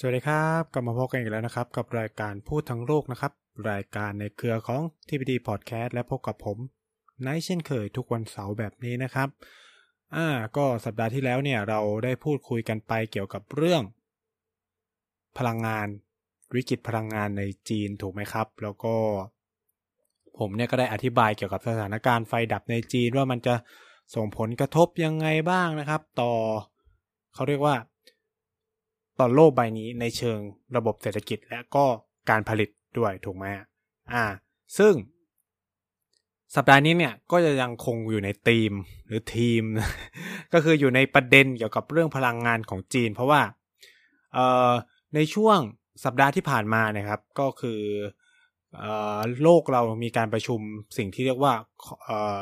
สวัสดีครับกลับมาพบกันอีกแล้วนะครับ กับรายการพูดทั้งโลกนะครับ รายการในเครือของ TPD Podcast และพบกับผมไนท์เช่นเคยทุกวันเสาร์แบบนี้นะครับอ่าก็สัปดาห์ที่แล้วเนี่ยเราได้พูดคุยกันไปเกี่ยวกับเรื่อง พลังงานวิกฤตพลังงานในจีนถูกไหมครับ แล้วก็ ผมเนี่ยก็ได้อธิบายเกี่ยวกับสถานการณ์ไฟดับในจีนว่ามันจะส่งผลกระทบยังไงบ้างนะครับ ต่อเขาเรียกว่า ต่อโลกใบนี้ในเชิงระบบเศรษฐกิจและก็การผลิตด้วยถูกไหมอ่า ซึ่ง สัปดาห์นี้เนี่ยก็จะยังคงอยู่ในธีมหรือทีม ก็คืออยู่ในประเด็นเกี่ยวกับเรื่องพลังงานของจีน เพราะว่าเอ่อในช่วงสัปดาห์ที่ผ่านมานะครับ ก็คือเอ่อโลกเรามีการประชุมสิ่งที่เรียกว่าเอ่อ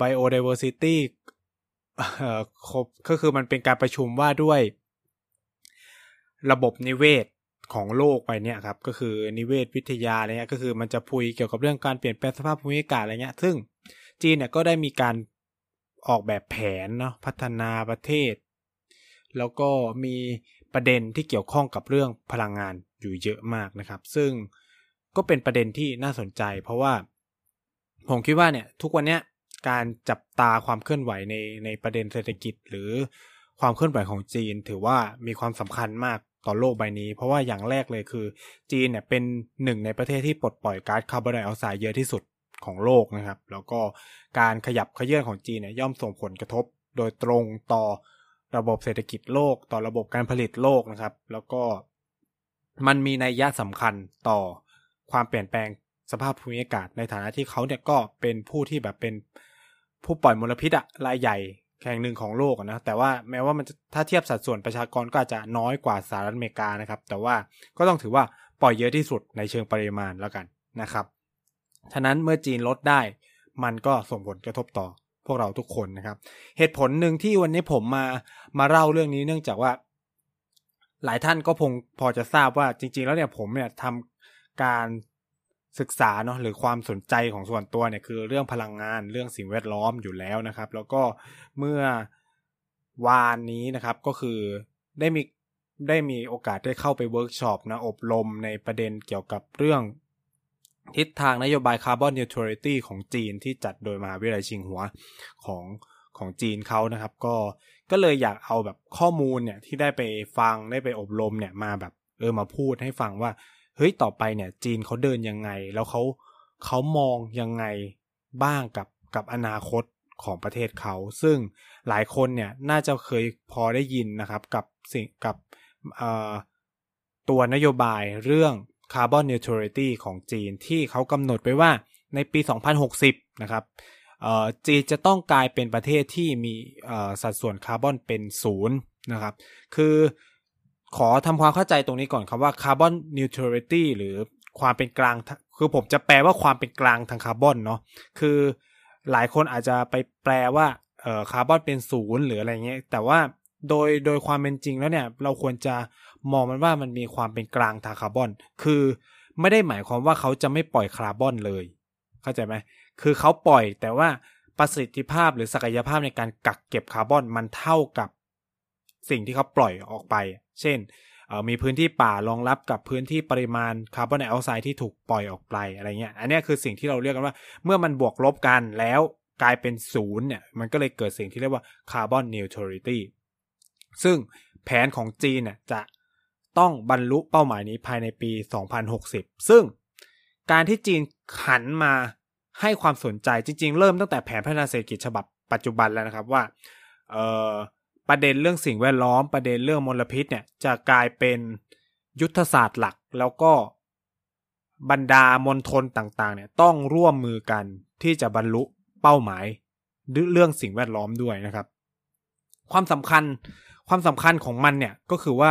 biodiversity ครบก็คือมันเป็นการประชุมว่าด้วย ระบบนิเวศของโลกไปเนี่ยครับ ก็คือนิเวศวิทยาอะไรเงี้ยก็คือมันจะพูดเกี่ยวกับเรื่องการเปลี่ยนแปลงสภาพภูมิอากาศอะไรเงี้ย ซึ่งจีนเนี่ยก็ได้มีการออกแบบแผนเนาะพัฒนาประเทศ แล้วก็มีประเด็นที่เกี่ยวข้องกับเรื่องพลังงานอยู่เยอะมากนะครับ ซึ่งก็เป็นประเด็นที่น่าสนใจ เพราะว่าผมคิดว่าเนี่ยทุกวันเนี้ย การจับตาความเคลื่อนไหวในในประเด็นเศรษฐกิจ หรือความเคลื่อนไหวของจีน ถือว่ามีความสำคัญมากต่อโลกใบนี้ เพราะว่าอย่างแรกเลยคือ จีนเนี่ยเป็นหนึ่งในประเทศที่ปลดปล่อยก๊าซคาร์บอนไดออกไซด์เยอะที่สุดของโลกนะครับ แล้วก็การขยับเขยื่อนของจีนเนี่ยย่อมส่งผลกระทบ โดยตรงต่อระบบเศรษฐกิจโลก ต่อระบบการผลิตโลกนะครับ แล้วก็มันมีนัยยะสำคัญต่อความเปลี่ยนแปลงสภาพภูมิอากาศในฐานะที่เขาเนี่ยก็เป็นผู้ที่แบบเป็น ผู้ปล่อยมลพิษอะรายใหญ่แห่งหนึ่งของโลกนะแต่ว่าแม้ว่ามันถ้าเทียบสัดส่วนประชากรก็อาจจะน้อยกว่าสหรัฐอเมริกานะครับ แต่ว่าก็ต้องถือว่าปล่อยเยอะที่สุดในเชิงปริมาณแล้วกันนะครับฉะนั้นเมื่อจีนลดได้ มันก็ส่งผลกระทบต่อพวกเราทุกคนนะครับ เหตุผลหนึ่งที่วันนี้ผมมามาเล่าเรื่องนี้เนื่องจากว่า หลายท่านก็คงพอจะทราบว่าจริง ๆ แล้วเนี่ยผมเนี่ยทำการ ศึกษาเนาะหรือความสนใจของส่วนตัวเนี่ยคือเรื่องพลังงานเรื่องสิ่งแวดล้อมอยู่แล้วนะครับ แล้วก็เมื่อวานนี้นะครับก็คือได้มีได้มีโอกาสได้เข้าไปเวิร์กช็อปนะอบรมในประเด็นเกี่ยวกับเรื่อง ทิศทางนโยบาย carbon neutrality ของจีนที่จัดโดยมหาวิทยาลัยชิงหัวของของจีนเขานะครับ ก็ก็เลยอยากเอาแบบข้อมูลเนี่ยที่ได้ไปฟังได้ไปอบรมเนี่ยมาแบบเออมาพูดให้ฟังว่า เฮ้ยต่อไปเนี่ย จีนเขาเดินยังไง แล้วเขาเขามองยังไงบ้างกับกับอนาคตของประเทศเขา ซึ่งหลายคนเนี่ยน่าจะเคยพอได้ยินนะครับกับสิ่งกับตัวนโยบายเรื่องคาร์บอนนิวทรัลิตี้ของจีนที่เขากำหนดไว้ว่าในปี 2060 นะครับจีนจะต้องกลายเป็นประเทศที่มีสัดส่วนคาร์บอนเป็นศูนย์นะครับ คือ ขอทำความเข้าใจตรงนี้ก่อนครับว่า carbon neutrality หรือความเป็นกลาง คือผมจะแปลว่าความเป็นกลางทางคาร์บอนเนาะคือหลายคนอาจจะไปแปลว่าเอ่อคาร์บอนเป็นศูนย์หรืออะไรเงี้ยแต่ว่าโดยโดยความเป็นจริงแล้วเนี่ย เราควรจะมองมันว่ามันมีความเป็นกลางทางคาร์บอน คือไม่ได้หมายความว่าเขาจะไม่ปล่อยคาร์บอนเลย เข้าใจไหมคือเขาปล่อยแต่ว่าประสิทธิภาพหรือศักยภาพในการกักเก็บคาร์บอนมันเท่ากับ สิ่งที่เขาปล่อยออกไป เช่นมีพื้นที่ป่ารองรับกับพื้นที่ปริมาณคาร์บอนไดออกไซด์ที่ถูกปล่อยออกไปอะไรเงี้ย อันนี้คือสิ่งที่เราเรียกกันว่า เมื่อมันบวกลบกันแล้วกลายเป็นศูนย์เนี่ย มันก็เลยเกิดสิ่งที่เรียกว่า carbon neutralityซึ่งแผนของจีนเนี่ยจะต้องบรรลุเป้าหมายนี้ภายในปี 2060 ซึ่งการที่จีนขันมาให้ความสนใจจริง ๆ เริ่มตั้งแต่แผนพัฒนาเศรษฐกิจฉบับปัจจุบันแล้วนะครับว่าเออ ประเด็นเรื่องสิ่งแวดล้อมประเด็นเรื่องมลพิษเนี่ยจะกลายเป็นยุทธศาสตร์หลัก แล้วก็บรรดามณฑลต่างๆเนี่ยต้องร่วมมือกันที่จะบรรลุเป้าหมายเรื่องสิ่งแวดล้อมด้วยนะครับ ความสำคัญความสำคัญของมันเนี่ยก็คือว่า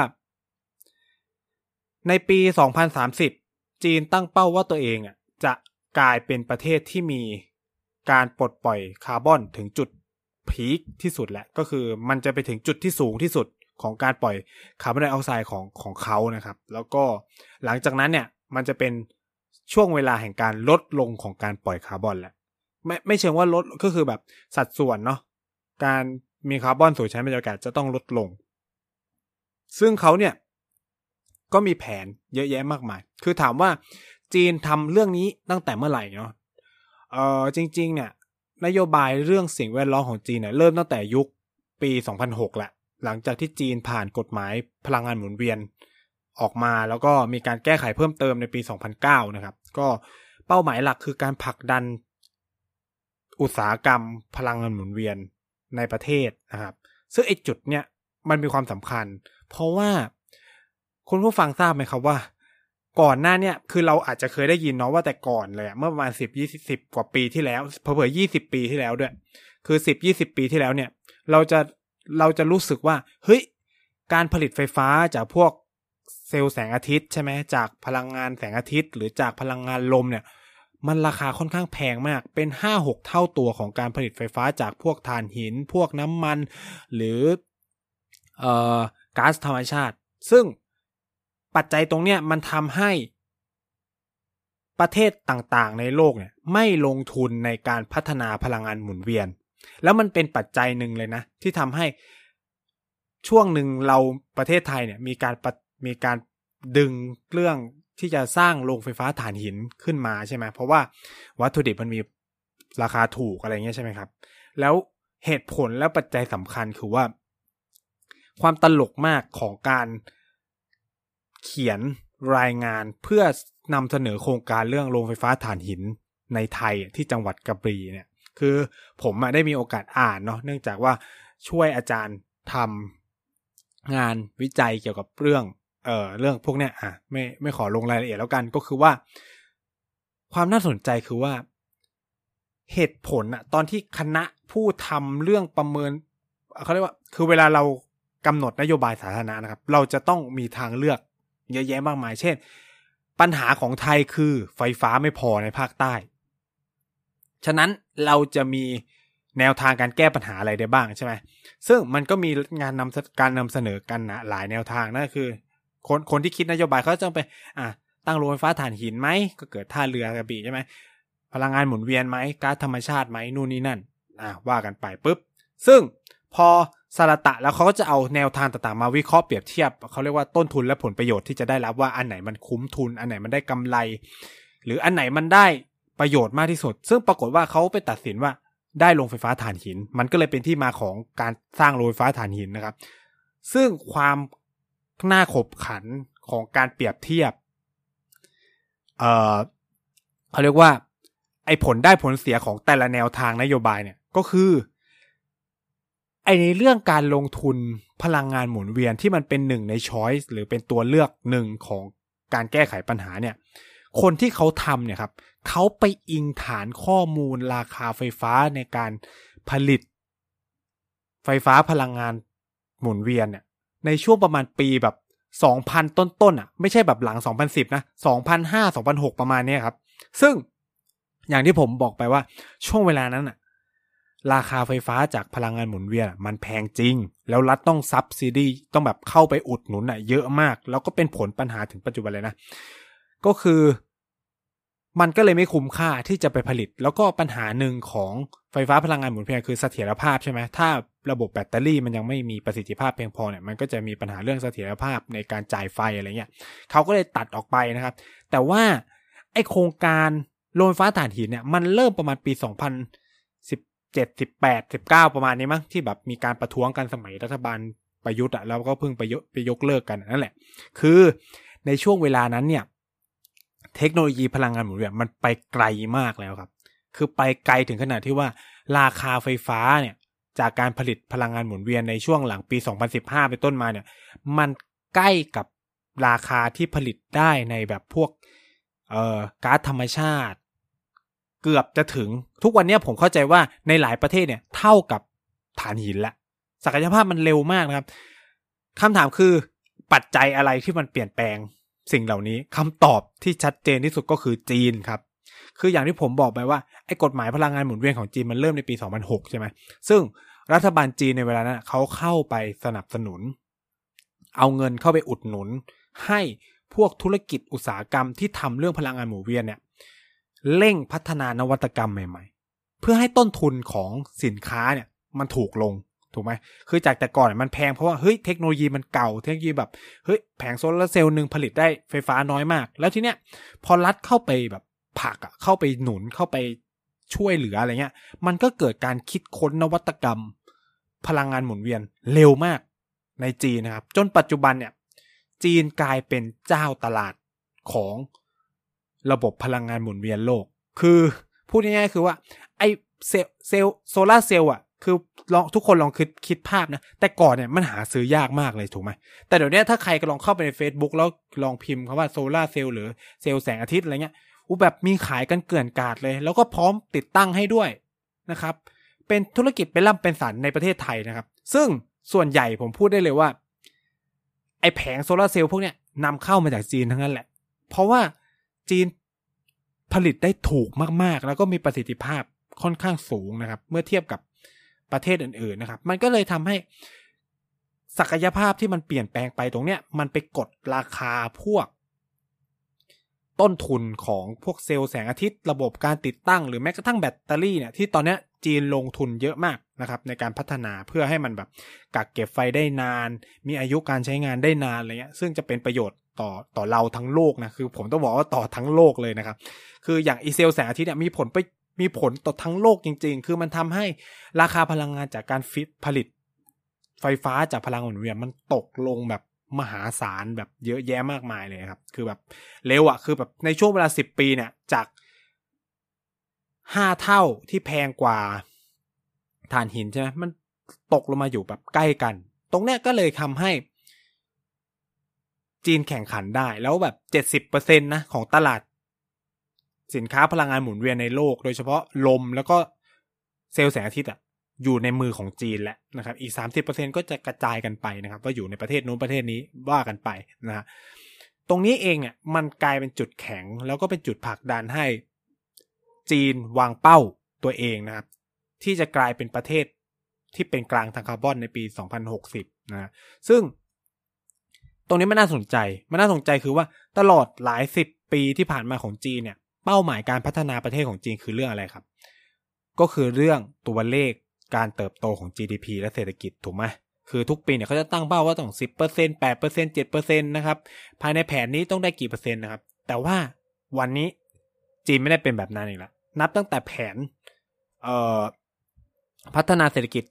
ในปี 2030 จีนตั้งเป้าว่าตัวเองอะจะกลายเป็นประเทศที่มีการปลดปล่อยคาร์บอนถึงจุด พีคที่สุดแหละก็คือมันจะไปถึงจุดที่สูงที่สุดของการปล่อยคาร์บอนไดออกไซด์ของของเขานะครับ แล้วก็หลังจากนั้นเนี่ยมันจะเป็นช่วงเวลาแห่งการลดลงของการปล่อยคาร์บอนแหละไม่ไม่เชิงว่าลดก็คือแบบสัดส่วนเนาะการมีคาร์บอนสู่ชั้นบรรยากาศจะต้องลดลง ซึ่งเขาเนี่ยก็มีแผนเยอะแยะมากมาย คือถามว่าจีนทำเรื่องนี้ตั้งแต่เมื่อไหร่เนาะเออจริง ๆ เนี่ย นโยบายเรื่องสิ่งแวดล้อมของจีนเนี่ยเริ่มตั้งแต่ยุคปี 2006แหละ หลังจากที่จีนผ่านกฎหมายพลังงานหมุนเวียนออกมาแล้วก็มีการแก้ไขเพิ่มเติมในปี 2009 นะครับ ก็เป้าหมายหลักคือการผลักดันอุตสาหกรรมพลังงานหมุนเวียนในประเทศนะครับ ซึ่งไอ้จุดเนี้ยมันมีความสำคัญ เพราะว่าคุณผู้ฟังทราบไหมครับว่า ก่อนหน้าเนี่ยคือเราอาจจะเคยได้ยินเนาะว่าแต่ก่อนเลยเมื่อประมาณสิบยี่สิบกว่าปีที่แล้วเผื่อยี่สิบปีที่แล้วด้วย คือสิบยี่สิบปีที่แล้วเนี่ย เราจะเราจะรู้สึกว่า เฮ้ย การผลิตไฟฟ้าจากพวกเซลล์แสงอาทิตย์ใช่ไหมจากพลังงานแสงอาทิตย์ หรือจากพลังงานลมเนี่ย มันราคาค่อนข้างแพงมากเป็นห้าหกเท่าตัวของการผลิตไฟฟ้าจากพวกถ่านหิน พวกน้ำมัน หรือเอ่อก๊าซธรรมชาติ ซึ่ง ปัจจัยตรงเนี้ยมันทำให้ประเทศต่างๆ ในโลกเนี่ยไม่ลงทุนในการพัฒนาพลังงานหมุนเวียน แล้วมันเป็นปัจจัยหนึ่งเลยนะ ที่ทำให้ช่วงหนึ่งเราประเทศไทยเนี่ยมีการมีการดึงเรื่องที่จะสร้างโรงไฟฟ้าถ่านหินขึ้นมาใช่ไหมเพราะว่าวัตถุดิบมันมีราคาถูกอะไรเงี้ยใช่ไหมครับ แล้วเหตุผลและปัจจัยสำคัญคือว่า ความตลกมากของการ เขียนรายงานเพื่อนำเสนอโครงการเรื่องโรงไฟฟ้าถ่านหินในไทยที่จังหวัดกระบี่เนี่ย คือผมได้มีโอกาสอ่านเนาะเนื่องจากว่าช่วยอาจารย์ทำงานวิจัยเกี่ยวกับเรื่อง เอ่อเรื่องพวกเนี้ยอะไม่ไม่ขอลงรายละเอียดแล้วกันก็คือว่า ความน่าสนใจคือว่า เหตุผลอะตอนที่คณะผู้ทำเรื่องประเมินเขาเรียกว่า คือเวลาเรากำหนดนโยบายสาธารณะนะครับ เราจะต้องมีทางเลือก เยอะแยะมากมาย เช่น ปัญหาของไทยคือไฟฟ้าไม่พอในภาคใต้ ฉะนั้นเราจะมีแนวทางการแก้ปัญหาอะไรได้บ้างใช่ไหมซึ่งมันก็มีงานนำการนำเสนอกันนะหลายแนวทางนั่นคือ คนคนที่คิดนโยบายเขาจะไปอะตั้งโรงไฟฟ้าถ่านหินไหมก็เกิดท่าเรือกระบี่ใช่ไหมพลังงานหมุนเวียนไหมก๊าซธรรมชาติไหมนู่นนี่นั่นอะว่ากันไปปุ๊บ ซึ่ง พอสารตะแล้วเขาก็จะเอาแนวทางต่างๆมาวิเคราะห์เปรียบเทียบเขาเรียกว่าต้นทุนและผลประโยชน์ที่จะได้รับว่าอันไหนมันคุ้มทุน อันไหนมันได้กำไร หรืออันไหนมันได้ประโยชน์มากที่สุด ซึ่งปรากฏว่าเขาไปตัดสินว่าได้โรงไฟฟ้าถ่านหิน มันก็เลยเป็นที่มาของการสร้างโรงไฟฟ้าถ่านหินนะครับ ซึ่งความน่าขบขันของการเปรียบเทียบ เอ่อเขาเรียกว่า ไอ้ผลได้ผลเสียของแต่ละแนวทางนโยบายเนี่ย ก็คือ ไอในเรื่องการลงทุนพลังงานหมุนเวียนที่มันเป็นหนึ่งในช้อยส์หรือเป็นตัวเลือกหนึ่งของการแก้ไขปัญหาเนี่ยคนที่เขาทำเนี่ยครับเขาไปอิงฐานข้อมูลราคาไฟฟ้าในการผลิต ไฟฟ้าพลังงานหมุนเวียนเนี่ยในช่วงประมาณปีแบบสองพันต้นๆอะไม่ใช่แบบหลังสองพันสิบนะสองพันห้าสองพันหกประมาณนี้ครับ ซึ่งอย่างที่ผมบอกไปว่าช่วงเวลานั้นอะ ราคาไฟฟ้าจากพลังงานหมุนเวียนมันแพงจริง แล้วรัฐต้องซับซิดีต้องแบบเข้าไปอุดหนุนอะเยอะมาก แล้วก็เป็นผลปัญหาถึงปัจจุบันเลยนะ ก็คือ มันก็เลยไม่คุ้มค่าที่จะไปผลิต แล้วก็ปัญหาหนึ่งของไฟฟ้าพลังงานหมุนเวียนคือเสถียรภาพใช่ไหมถ้าระบบแบตเตอรี่มันยังไม่มีประสิทธิภาพเพียงพอเนี่ยมันก็จะมีปัญหาเรื่องเสถียรภาพในการจ่ายไฟอะไรเงี้ยเขาก็เลยตัดออกไปนะครับ แต่ว่าไอโครงการโรงไฟฟ้าถ่านหินเนี่ยมันเริ่มประมาณปี 2000 เจ็ดสิบแปดสิบเก้าประมาณนี้มั้งที่แบบมีการประท้วงกันสมัยรัฐบาลประยุทธ์อะแล้วก็เพิ่งไปยกไปยกเลิกกันนั่นแหละ คือในช่วงเวลานั้นเนี่ย เทคโนโลยีพลังงานหมุนเวียนมันไปไกลมากแล้วครับ คือไปไกลถึงขนาดที่ว่าราคาไฟฟ้าเนี่ยจากการผลิตพลังงานหมุนเวียนในช่วงหลังปี 2015ไปต้นมาเนี่ย มันใกล้กับราคาที่ผลิตได้ในแบบพวกเอ่อก๊าซธรรมชาติ เกือบจะถึงทุกวันนี้ผมเข้าใจว่าในหลายประเทศเนี่ยเท่ากับฐานหินละศักยภาพมันเร็วมากนะครับคำถามคือปัจจัยอะไรที่มันเปลี่ยนแปลงสิ่งเหล่านี้คำตอบที่ชัดเจนที่สุดก็คือจีนครับ คืออย่างที่ผมบอกไปว่าไอ้กฎหมายพลังงานหมุนเวียนของจีนมันเริ่มในปี 2006 ใช่ไหมซึ่งรัฐบาลจีนในเวลานั้นเขาเข้าไปสนับสนุน เอาเงินเข้าไปอุดหนุน ให้พวกธุรกิจอุตสาหกรรมที่ทำเรื่องพลังงานหมุนเวียนเนี่ย เร่งพัฒนานวัตกรรมใหม่ๆ เพื่อให้ต้นทุนของสินค้าเนี่ยมันถูกลงถูกไหมคือจากแต่ก่อนมันแพงเพราะว่าเฮ้ยเทคโนโลยีมันเก่าเทคโนโลยีแบบเฮ้ยแผงโซลาร์เซลล์หนึ่งผลิตได้ไฟฟ้าน้อยมาก แล้วทีเนี้ยพอรัฐเข้าไปแบบผลักอะเข้าไปหนุนเข้าไปช่วยเหลืออะไรเงี้ย มันก็เกิดการคิดค้นนวัตกรรม พลังงานหมุนเวียนเร็วมากในจีนนะครับ จนปัจจุบันเนี่ย จีนกลายเป็นเจ้าตลาดของ ระบบพลังงานหมุนเวียนโลก คือพูดง่ายๆคือว่า ไอเซลเซลโซลาเซลล์อะ คือลองทุกคนลองคิดคิดภาพนะ แต่ก่อนเนี่ยมันหาซื้อยากมากเลยถูกไหม แต่เดี๋ยวนี้ถ้าใครก็ลองเข้าไปใน Facebook แล้วลองพิมพ์คำว่าโซลาเซลล์หรือเซลล์แสงอาทิตย์อะไรเงี้ยอุแบบมีขายกันเกลื่อนกาดเลย แล้วก็พร้อมติดตั้งให้ด้วยนะครับ เป็นธุรกิจเป็นล่ำเป็นสันในประเทศไทยนะครับ ซึ่งส่วนใหญ่ผมพูดได้เลยว่า ไอแผงโซลาเซลล์พวกเนี้ยนำเข้ามาจากจีนทั้งนั้นแหละ เพราะว่า จีนผลิตได้ถูกมากๆ แล้วก็มีประสิทธิภาพค่อนข้างสูงนะครับ เมื่อเทียบกับประเทศอื่นๆนะครับ มันก็เลยทำให้ศักยภาพที่มันเปลี่ยนแปลงไปตรงเนี้ยมันไปกดราคาพวก ต้นทุนของพวกเซลล์แสงอาทิตย์ ระบบการติดตั้งหรือแม้กระทั่งแบตเตอรี่เนี่ยที่ตอนเนี้ยจีนลงทุนเยอะมากนะครับ ในการพัฒนาเพื่อให้มันแบบกักเก็บไฟได้นาน มีอายุการใช้งานได้นานอะไรเงี้ยซึ่งจะเป็นประโยชน์ ต่อต่อเราทั้งโลกนะคือ ผมต้องบอกว่าต่อทั้งโลกเลยนะครับ คืออย่างอีเซลแสงอาทิตย์เนี่ยมีผลไปมีผลต่อทั้งโลกจริง ๆ คือมันทำให้ราคาพลังงานจากการฟิตผลิต ไฟฟ้าจากพลังหมุนเวียนมันตกลงแบบมหาศาลแบบเยอะแยะมากมายเลยครับ คือแบบเร็วอะคือแบบในช่วงเวลาสิบปีเนี่ยจากห้าเท่าที่แพงกว่าถ่านหินใช่ไหมมันตกลงมาอยู่แบบใกล้กัน ตรงเนี้ยก็เลยทำให้ จีนแข่งขันได้แล้วแบบเจ็ดสิบเปอร์เซ็นตนะของตลาด สินค้าพลังงานหมุนเวียนในโลก โดยเฉพาะลมแล้วก็เซลล์แสงอาทิตย์อะอยู่ในมือของจีนแหละนะครับ อีกสามสิบเปอร์เซ็นก็จะกระจายกันไปนะครับ ว่าอยู่ในประเทศนู้นประเทศนี้ว่ากันไปนะฮะตรงนี้เองเนี่ยมันกลายเป็นจุดแข็ง แล้วก็เป็นจุดผลักดันให้จีนวางเป้าตัวเองนะครับ ที่จะกลายเป็นประเทศที่เป็นกลางทางคาร์บอนในปี 2060 นะซึ่ง ตรงนี้มันน่าสนใจ มันน่าสนใจคือว่าตลอดหลายสิบปีที่ผ่านมาของจีนเนี่ย เป้าหมายการพัฒนาประเทศของจีนคือเรื่องอะไรครับ ก็คือเรื่องตัวเลขการเติบโตของ GDP และเศรษฐกิจถูกไหมคือทุกปีเนี่ยเขาจะตั้งเป้าว่าต้องสิบเปอร์เซ็นแปดเปอร์เซ็นเจ็ดเปอร์เซ็นนะครับ ภายในแผนนี้ต้องได้กี่เปอร์เซ็นต์นะครับ แต่ว่าวันนี้จีนไม่ได้เป็นแบบนั้นอีกแล้ว นับตั้งแต่แผนพัฒนาเศรษฐกิจ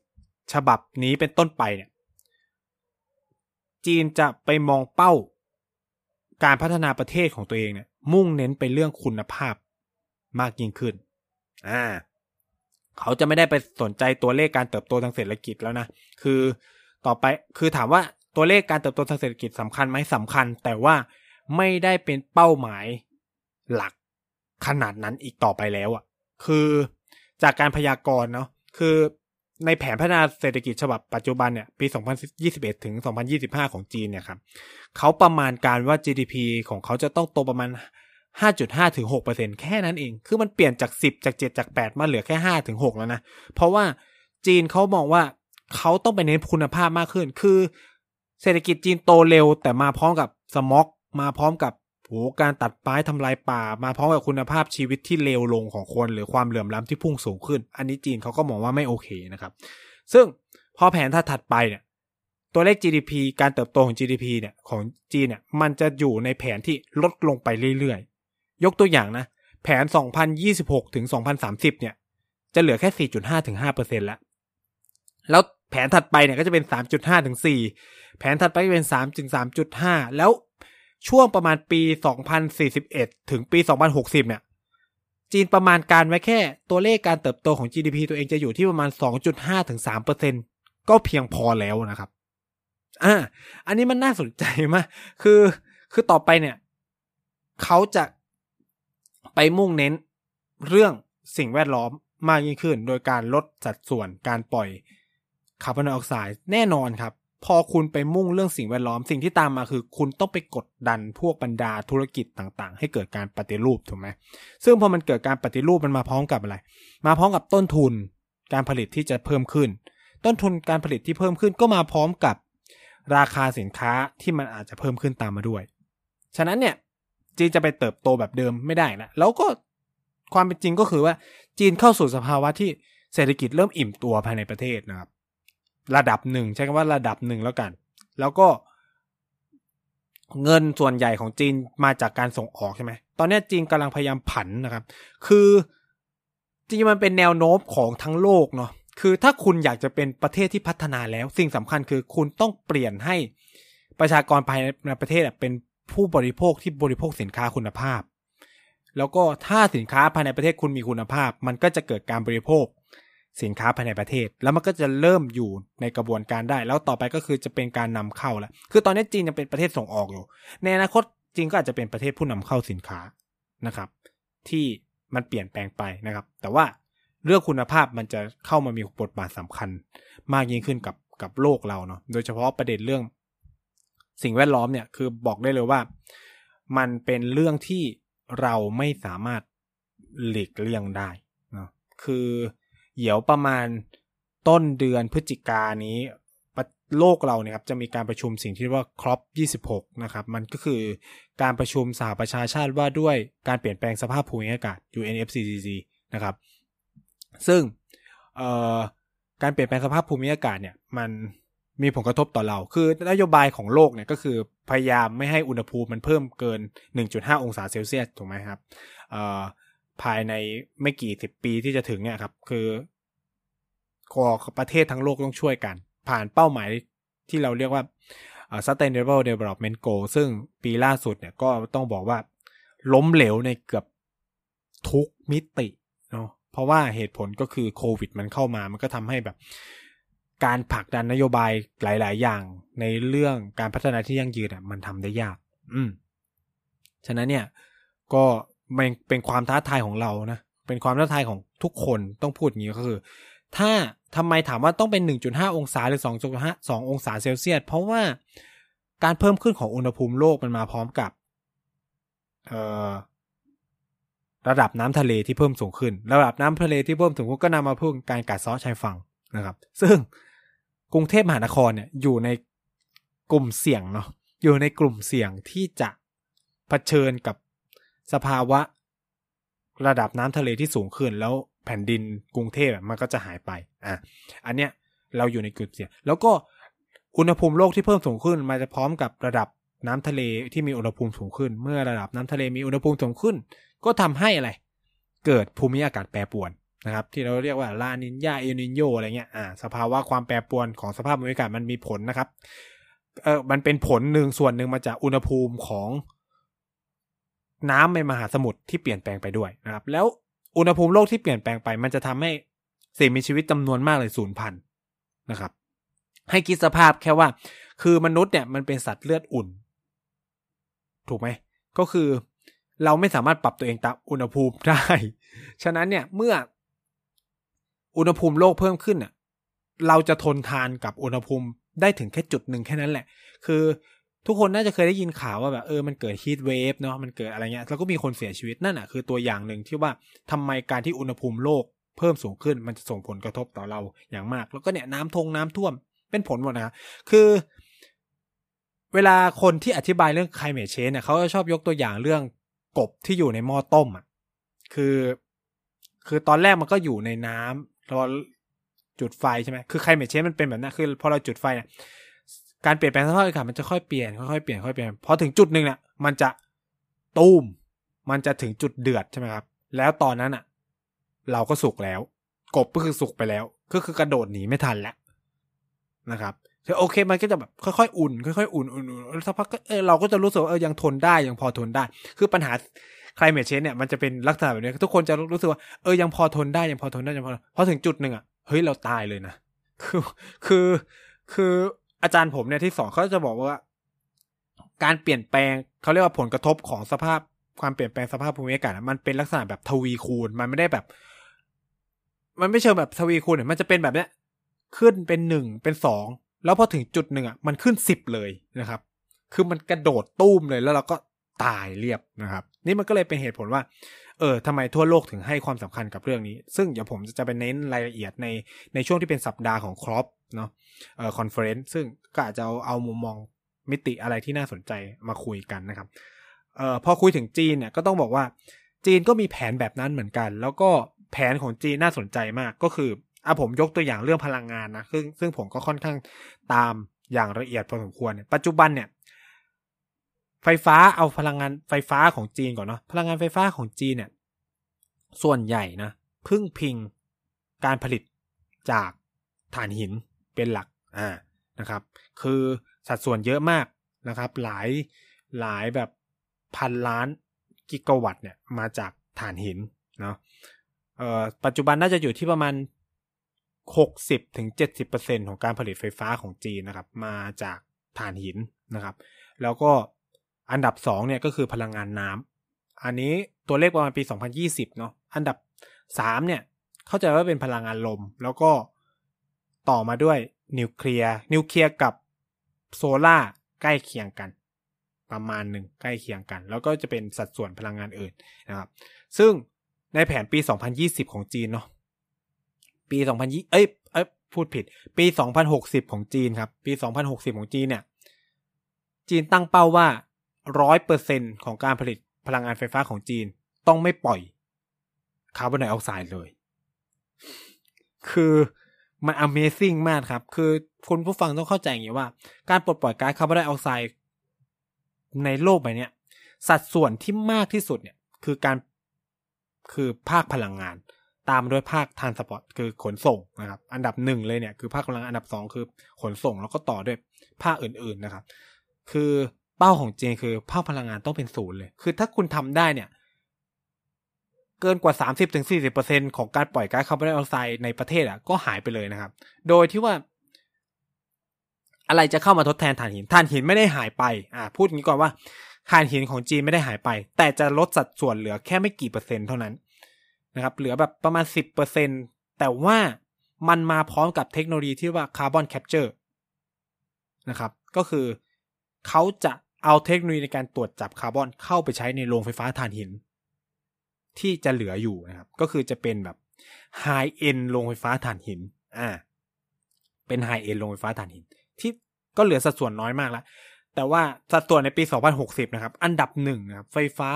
ฉบับนี้เป็นต้นไปเนี่ย จีนจะไปมองเป้า การพัฒนาประเทศของตัวเองเนี่ย มุ่งเน้นไปเรื่องคุณภาพมากยิ่งขึ้น อ่า เขาจะไม่ได้ไปสนใจตัวเลขการเติบโตทางเศรษฐกิจแล้วนะ คือต่อไป คือถามว่าตัวเลขการเติบโตทางเศรษฐกิจสำคัญไหมสำคัญ แต่ว่าไม่ได้เป็นเป้าหมายหลักขนาดนั้นอีกต่อไปแล้วอะ่ะ คือจากการพยากรณ์เนาะ คือ ในแผนพัฒนาเศรษฐกิจฉบับปัจจุบันเนี่ยปี 2021 ถึง 2025 ของจีนเนี่ยครับเขาประมาณการว่า GDP ของเขาจะต้องโตประมาณ 5.5 ถึง 6%แค่นั้นเอง คือมันเปลี่ยนจาก 10 จาก 7 จาก 8 มาเหลือแค่ 5 ถึง 6 แล้วนะ เพราะว่าจีนเขามองว่าเขาต้องไปเน้นคุณภาพมากขึ้น คือ เศรษฐกิจจีนโตเร็ว แต่มาพร้อมกับสม็อก มาพร้อมกับ โหการตัดไม้ทำลายป่า มาพร้อมกับคุณภาพชีวิตที่เลวลงของคน หรือความเหลื่อมล้ำที่พุ่งสูงขึ้น อันนี้จีนเขาก็มองว่าไม่โอเคนะครับ ซึ่งพอแผนถ้าถัดไปเนี่ยตัวเลข GDP การเติบโตของ GDP เนี่ยของจีนเนี่ยมันจะอยู่ในแผนที่ลดลงไปเรื่อยๆ ยกตัวอย่างนะ แผน 2026 ถึง 2030 เนี่ย จะเหลือแค่ 4.5 ถึง5%แล้ว แล้วแผนถัดไปเนี่ยก็จะเป็น 3.5 ถึง 4 แผนถัดไปเป็น 3 ถึง 3.5 แล้ว ช่วงประมาณปี 2041 ถึงปี 2060 เนี่ย จีนประมาณการไว้แค่ตัวเลขการเติบโตของ GDP ตัวเองจะอยู่ที่ประมาณ 2.5 ถึง 3%ก็เพียงพอแล้วนะครับ อ่า อันนี้มันน่าสนใจมาก คือ คือต่อไปเนี่ย เขาจะไปมุ่งเน้นเรื่องสิ่งแวดล้อมมากยิ่งขึ้น โดยการลดสัดส่วนการปล่อยคาร์บอนไดออกไซด์แน่นอนครับ พอคุณไปมุ่งเรื่องสิ่งแวดล้อมสิ่งที่ตามมาคือ คุณต้องไปกดดันพวกบรรดาธุรกิจต่างๆ ให้เกิดการปฏิรูปถูกไหมซึ่งพอมันเกิดการปฏิรูปมันมาพร้อมกับอะไร มาพร้อมกับต้นทุนการผลิตที่จะเพิ่มขึ้น ต้นทุนการผลิตที่เพิ่มขึ้นก็มาพร้อมกับราคาสินค้าที่มันอาจจะเพิ่มขึ้นตามมาด้วย ฉะนั้นเนี่ยจีนจะไปเติบโตแบบเดิมไม่ได้นะแล้วก็ความเป็นจริงก็คือว่าจีนเข้าสู่สภาวะที่เศรษฐกิจเริ่มอิ่มตัวภายในประเทศนะครับ ระดับหนึ่งใช้คำว่าระดับหนึ่งแล้วกัน แล้วก็เงินส่วนใหญ่ของจีนมาจากการส่งออกใช่ไหม ตอนนี้จีนกำลังพยายามผันนะครับ คือจริงมันเป็นแนวโน้มของทั้งโลกเนาะ คือถ้าคุณอยากจะเป็นประเทศที่พัฒนาแล้ว สิ่งสำคัญคือคุณต้องเปลี่ยนให้ประชากรภายในประเทศเป็นผู้บริโภคที่บริโภคสินค้าคุณภาพ แล้วก็ถ้าสินค้าภายในประเทศคุณมีคุณภาพ มันก็จะเกิดการบริโภค สินค้าภายในประเทศ แล้วมันก็จะเริ่มอยู่ในกระบวนการได้ แล้วต่อไปก็คือจะเป็นการนำเข้าแล้วคือตอนนี้จีนยังเป็นประเทศส่งออกอยู่ ในอนาคตจีนก็อาจจะเป็นประเทศผู้นำเข้าสินค้านะครับ ที่มันเปลี่ยนแปลงไปนะครับ แต่ว่าเรื่องคุณภาพมันจะเข้ามามีบทบาทสำคัญ มากยิ่งขึ้นกับกับโลกเราเนาะโดยเฉพาะประเด็นเรื่อง สิ่งแวดล้อมเนี่ยคือบอกได้เลยว่า มันเป็นเรื่องที่เราไม่สามารถหลีกเลี่ยงได้เนาะคือ เดี๋ยวประมาณต้นเดือนพฤศจิกานี้โลกเราเนี่ยครับจะมีการประชุมสิ่งที่เรียกว่าครอป26 นะครับ มันก็คือการประชุมสหประชาชาติว่าด้วยการเปลี่ยนแปลงสภาพภูมิอากาศ UNFCCC นะครับ ซึ่งการเปลี่ยนแปลงสภาพภูมิอากาศเนี่ยมันมีผลกระทบต่อเรา คือนโยบายของโลกเนี่ยก็คือพยายามไม่ให้อุณหภูมิมันเพิ่มเกิน 1.5 องศาเซลเซียสถูกไหมครับ ภายในไม่กี่สิบปีที่จะถึงเนี่ยครับ คือขอประเทศทั้งโลกต้องช่วยกัน ผ่านเป้าหมายที่เราเรียกว่า sustainable development goal ซึ่งปีล่าสุดเนี่ยก็ต้องบอกว่า ล้มเหลวในเกือบทุกมิติเนาะเพราะว่าเหตุผลก็คือโควิดมันเข้ามามันก็ทำให้แบบ การผลักดันนโยบายหลาย ๆ อย่างในเรื่องการพัฒนาที่ยั่งยืนอะมันทำได้ยาก อืมฉะนั้นเนี่ยก็ มันเป็นความท้าทายของเรานะ เป็นความท้าทายของทุกคนต้องพูดอย่างนี้ก็คือ ถ้าทำไมถามว่าต้องเป็น 1.5 องศาหรือ2.5 2องศาเซลเซียส เพราะว่าการเพิ่มขึ้นของอุณหภูมิโลกมันมาพร้อมกับระดับน้ำทะเลที่เพิ่มสูงขึ้น ระดับน้ำทะเลที่เพิ่มสูงขึ้นก็นำมาเพึ่งการกัดเซาะชายฝั่งนะครับ ซึ่งกรุงเทพมหานครเนี่ยอยู่ในกลุ่มเสี่ยงเนาะอยู่ในกลุ่มเสี่ยงที่จะะเผชิญกับ สภาวะระดับน้ำทะเลที่สูงขึ้น แล้วแผ่นดินกรุงเทพมันก็จะหายไปอะอันเนี้ยเราอยู่ในจุดเสี่ยงแล้วก็อุณหภูมิโลกที่เพิ่มสูงขึ้นมาจะพร้อมกับระดับน้ำทะเลที่มีอุณหภูมิสูงขึ้น เมื่อระดับน้ำทะเลมีอุณหภูมิสูงขึ้น ก็ทำให้อะไร เกิดภูมิอากาศแปรปรวนนะครับ ที่เราเรียกว่าลานินยาเอลนินโยอะไรเงี้ยอ่าสภาวะความแปรปรวนของสภาพภูมิอากาศมันมีผลนะครับเออมันเป็นผลหนึ่งส่วนหนึ่งมาจากอุณหภูมิของ น้ำในมหาสมุทรที่เปลี่ยนแปลงไปด้วยนะครับ แล้วอุณหภูมิโลกที่เปลี่ยนแปลงไป มันจะทำให้สิ่งมีชีวิตจำนวนมากเลยสูญพันธุ์นะครับ ให้คิดสภาพแค่ว่า คือมนุษย์เนี่ยมันเป็นสัตว์เลือดอุ่น ถูกไหม ก็คือเราไม่สามารถปรับตัวเองตามอุณหภูมิได้ ฉะนั้นเนี่ยเมื่ออุณหภูมิโลกเพิ่มขึ้นอะ เราจะทนทานกับอุณหภูมิได้ถึงแค่จุดหนึ่งแค่นั้นแหละ คือ ทุกคนน่าจะเคยได้ยินข่าวว่าแบบเออมันเกิดฮีทเวฟเนาะมันเกิดอะไรเงี้ยแล้วก็มีคนเสียชีวิตนั่นอะคือตัวอย่างหนึ่งที่ว่าทำไมการที่อุณหภูมิโลกเพิ่มสูงขึ้นมันจะส่งผลกระทบต่อเราอย่างมาก แล้วก็เนี่ยน้ำทงน้ำท่วมเป็นผลหมดนะคือเวลาคนที่อธิบายเรื่องไคลเมชเชนเนี่ยเขาจะชอบยกตัวอย่างเรื่องกบที่อยู่ในหม้อต้มอะคือ คือตอนแรกมันก็อยู่ในน้ำเราจุดไฟใช่ไหมคือไคลเมชเชนมันเป็นแบบนั้นคือพอเราจุดไฟเนี่ย การเปลี่ยนแปลงสภาพอากาศมันจะค่อยเปลี่ยนค่อยๆเปลี่ยนค่อยเปลี่ยนพอถึงจุดหนึ่งเนี่ยมันจะตูมมันจะถึงจุดเดือดใช่ไหมครับ แล้วตอนนั้นอะ เราก็สุกแล้ว กบก็คือสุกไปแล้ว ก็คือกระโดดหนีไม่ทันแล้วนะครับโอเคมันก็จะแบบค่อยๆอุ่นค่อยๆอุ่นอุ่นอุ่นสักพักก็เออเราก็จะรู้สึกว่าเออยังทนได้ยังพอทนได้ คือปัญหาคลายเมชเชนเนี่ยมันจะเป็นลักษณะแบบนี้ทุกคนจะรู้สึกว่าเออยังพอทนได้ยังพอทนได้ยังพอพอถึงจุดหนึ่งอะเฮ้ยเราตายเลยนะคือคือคือ อาจารย์ผมเนี่ยที่สอนเขาจะบอกว่า การเปลี่ยนแปลงเขาเรียกว่าผลกระทบของสภาพความเปลี่ยนแปลงสภาพภูมิอากาศมันเป็นลักษณะแบบทวีคูณ มันไม่ได้แบบ มันไม่เชิงแบบทวีคูณเนี่ยมันจะเป็นแบบเนี้ย ขึ้นเป็นหนึ่งเป็นสองแล้วพอถึงจุดหนึ่งอะมันขึ้นสิบเลยนะครับ คือมันกระโดดตุ้มเลยแล้วเราก็ตายเรียบนะครับ นี่มันก็เลยเป็นเหตุผลว่า เออทำไมทั่วโลกถึงให้ความสำคัญกับเรื่องนี้ ซึ่งเดี๋ยวผมจะไปเน้นรายละเอียดในในช่วงที่เป็นสัปดาห์ของ COP เนาะเอ่อ conference ซึ่งก็อาจจะเอาเอามุมมองมิติอะไรที่น่าสนใจมาคุยกันนะครับเอ่อพอคุยถึงจีนเนี่ยก็ต้องบอกว่าจีนก็มีแผนแบบนั้นเหมือนกัน แล้วก็แผนของจีนน่าสนใจมากก็คืออะผมยกตัวอย่างเรื่องพลังงานนะซึ่งซึ่งผมก็ค่อนข้างตามอย่างละเอียดพอสมควรเนี่ยปัจจุบันเนี่ย ไฟฟ้าเอาพลังงานไฟฟ้าของจีนก่อนเนาะพลังงานไฟฟ้าของจีนเนี่ย ส่วนใหญ่นะพึ่งพิงการผลิตจากถ่านหิน เป็นหลักอ่านะครับ คือสัดส่วนเยอะมากนะครับ หลายหลายแบบพันล้านกิกะวัตต์เนี่ยมาจากถ่านหินเนาะเอ่อปัจจุบันน่าจะอยู่ที่ประมาณ 60ถึง70%ของการผลิตไฟฟ้าของจีนนะครับ มาจากถ่านหินนะครับ แล้วก็อันดับ2เนี่ยก็คือพลังงานน้ำอันนี้ตัวเลขประมาณปี 2020 เนาะอันดับ3เนี่ยเข้าใจว่าเป็นพลังงานลม แล้วก็ ต่อมาด้วยนิวเคลียร์นิวเคลียร์กับโซล่าใกล้เคียงกัน ประมาณหนึ่งใกล้เคียงกัน แล้วก็จะเป็นสัดส่วนพลังงานอื่นนะครับ ซึ่งในแผนปี 2020 ของจีนเนาะปี 2020 เอ้ยเอ้ยพูดผิด ปี 2060 ของจีนครับ ปี 2060 ของจีนเนี่ย จีนตั้งเป้าว่า 100%ของการผลิตพลังงานไฟฟ้าของจีนต้องไม่ปล่อยคาร์บอนไดออกไซด์เลย คือ มัน amazing มากครับ คือคุณผู้ฟังต้องเข้าใจอย่างนี้ว่า การปลดปล่อยก๊าซคาร์บอนไดออกไซด์ในโลกใบนี้สัดส่วนที่มากที่สุดเนี่ย คือการคือภาคพลังงาน ตามด้วยภาค transport คือขนส่งนะครับ อันดับหนึ่งเลยเนี่ยคือภาคพลังงานอันดับสองคือขนส่ง แล้วก็ต่อด้วยภาคอื่น ๆนะครับ คือเป้าของเจนคือภาคพลังงานต้องเป็นศูนย์เลย คือถ้าคุณทำได้เนี่ย เกินกว่า 30-40%ของการปล่อยก๊าซคาร์บอนไดออกไซด์ในประเทศอะก็หายไปเลยนะครับ โดยที่ว่า อะไรจะเข้ามาทดแทนถ่านหินถ่านหินไม่ได้หายไป อ่า พูดอย่างนี้ก่อนว่าถ่านหินของจีนไม่ได้หายไป แต่จะลดสัดส่วนเหลือแค่ไม่กี่เปอร์เซ็นต์เท่านั้นนะครับ เหลือแบบประมาณสิบเปอร์เซ็นแต่ว่ามันมาพร้อมกับเทคโนโลยีที่ว่า carbon capture นะครับ ก็คือเขาจะเอาเทคโนโลยีในการตรวจจับคาร์บอนเข้าไปใช้ในโรงไฟฟ้าถ่านหิน ที่จะเหลืออยู่นะครับ ก็คือจะเป็นแบบ high-end โรงไฟฟ้าถ่านหิน อ่า เป็น high-end โรงไฟฟ้าถ่านหิน ที่ก็เหลือสัดส่วนน้อยมากแล้ว แต่ว่าสัดส่วนในปี 2060 นะครับ อันดับหนึ่งนะครับ ไฟฟ้า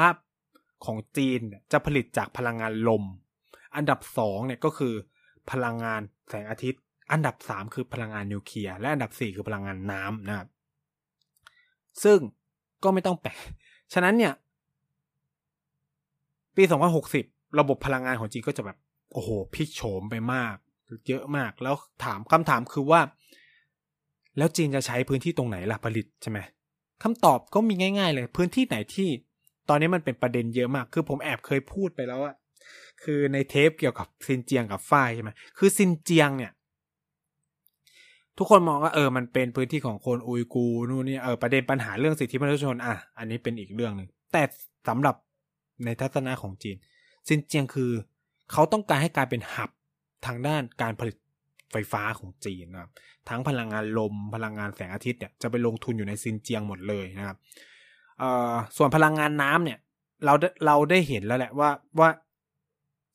ของจีนจะผลิตจากพลังงานลม อันดับสองเนี่ยก็คือพลังงานแสงอาทิตย์ อันดับสามคือพลังงานนิวเคลียร์ และอันดับสี่คือพลังงานน้ำนะครับ ซึ่งก็ไม่ต้องแปลก ฉะนั้นเนี่ย ปี 2060 ระบบพลังงานของจีนก็จะแบบ โอ้โหพลิกโฉมไปมาก เยอะมาก แล้วถามคำถามคือว่า แล้วจีนจะใช้พื้นที่ตรงไหนล่ะผลิตใช่ไหมคำตอบก็มีง่าย ๆ เลย พื้นที่ไหนที่ตอนนี้มันเป็นประเด็นเยอะมาก คือผมแอบเคยพูดไปแล้วอะคือในเทปเกี่ยวกับซินเจียงกับฝ้ายใช่ไหมคือซินเจียงเนี่ย ทุกคนมองว่าเออ มันเป็นพื้นที่ของคนอุยกูนู่นนี่เออประเด็นปัญหาเรื่องสิทธิมนุษยชนอะ อันนี้เป็นอีกเรื่องหนึ่งแต่สำหรับ ในทัศนะของจีนซินเจียงคือ เขาต้องการให้กลายเป็น hub ทางด้านการผลิตไฟฟ้าของจีนนะครับทั้งพลังงานลมพลังงานแสงอาทิตย์เนี่ยจะไปลงทุนอยู่ในซินเจียงหมดเลยนะครับส่วนพลังงานน้ำเนี่ยเราเราได้เห็นแล้วแหละว่าว่า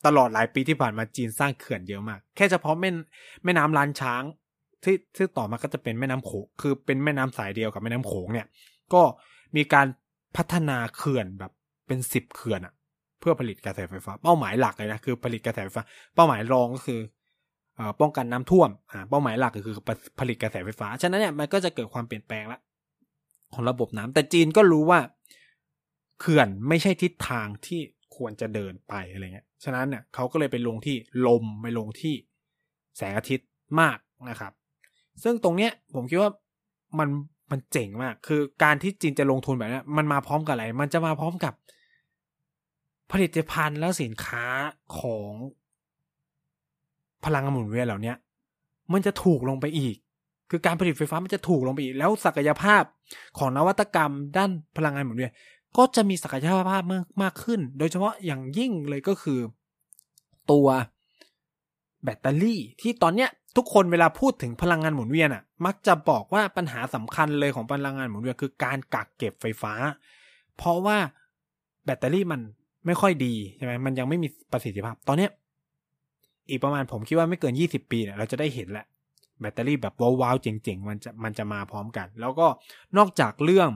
ตลอดหลายปีที่ผ่านมาจีนสร้างเขื่อนเยอะมาก แค่เฉพาะแม่แม่น้ำล้านช้าง ที่ที่ต่อมาก็จะเป็นแม่น้ำโขงคือเป็นแม่น้ำสายเดียวกับแม่น้ำโขงเนี่ย ก็มีการพัฒนาเขื่อนแบบ เป็นสิบเขื่อนอะเพื่อผลิตกระแสไฟฟ้า เป้าหมายหลักเลยนะคือผลิตกระแสไฟฟ้า เป้าหมายรองก็คืออป้องกันน้ำท่วมอ่าเป้าหมายหลักก็คือผลิตกระแสไฟฟ้า ฉะนั้นเนี่ยมันก็จะเกิดความเปลี่ยนแปลงละของระบบน้ำแต่จีนก็รู้ว่าเขื่อนไม่ใช่ทิศทางที่ควรจะเดินไปอะไรเงี้ย ฉะนั้นเนี่ยเขาก็เลยไปลงที่ลมไปลงที่แสงอาทิตย์มากนะครับ ซึ่งตรงเนี้ยผมคิดว่ามันมันเจ๋งมาก คือการที่จีนจะลงทุนแบบนี้มันมาพร้อมกับอะไร มันจะมาพร้อมกับ ผลิตภัณฑ์แล้วสินค้าของพลังงานหมุนเวียนเหล่านี้มันจะถูกลงไปอีก คือการผลิตไฟฟ้ามันจะถูกลงไปอีก แล้วศักยภาพของนวัตกรรมด้านพลังงานหมุนเวียนก็จะมีศักยภาพมากมากขึ้น โดยเฉพาะอย่างยิ่งเลยก็คือ ตัวแบตเตอรี่ ที่ตอนเนี้ยทุกคนเวลาพูดถึงพลังงานหมุนเวียนอะ มักจะบอกว่าปัญหาสำคัญเลยของพลังงานหมุนเวียนคือการกักเก็บไฟฟ้า เพราะว่าแบตเตอรี่มัน ไม่ค่อยดีใช่ไหมมันยังไม่มีประสิทธิภาพ ตอนเนี้ยอีกประมาณผมคิดว่าไม่เกินยี่สิบปีเนี่ยเราจะได้เห็นแหละ แบตเตอรี่แบบว้าวๆเจ๋งๆ มันจะมันจะมาพร้อมกัน แล้วก็นอกจากเรื่อง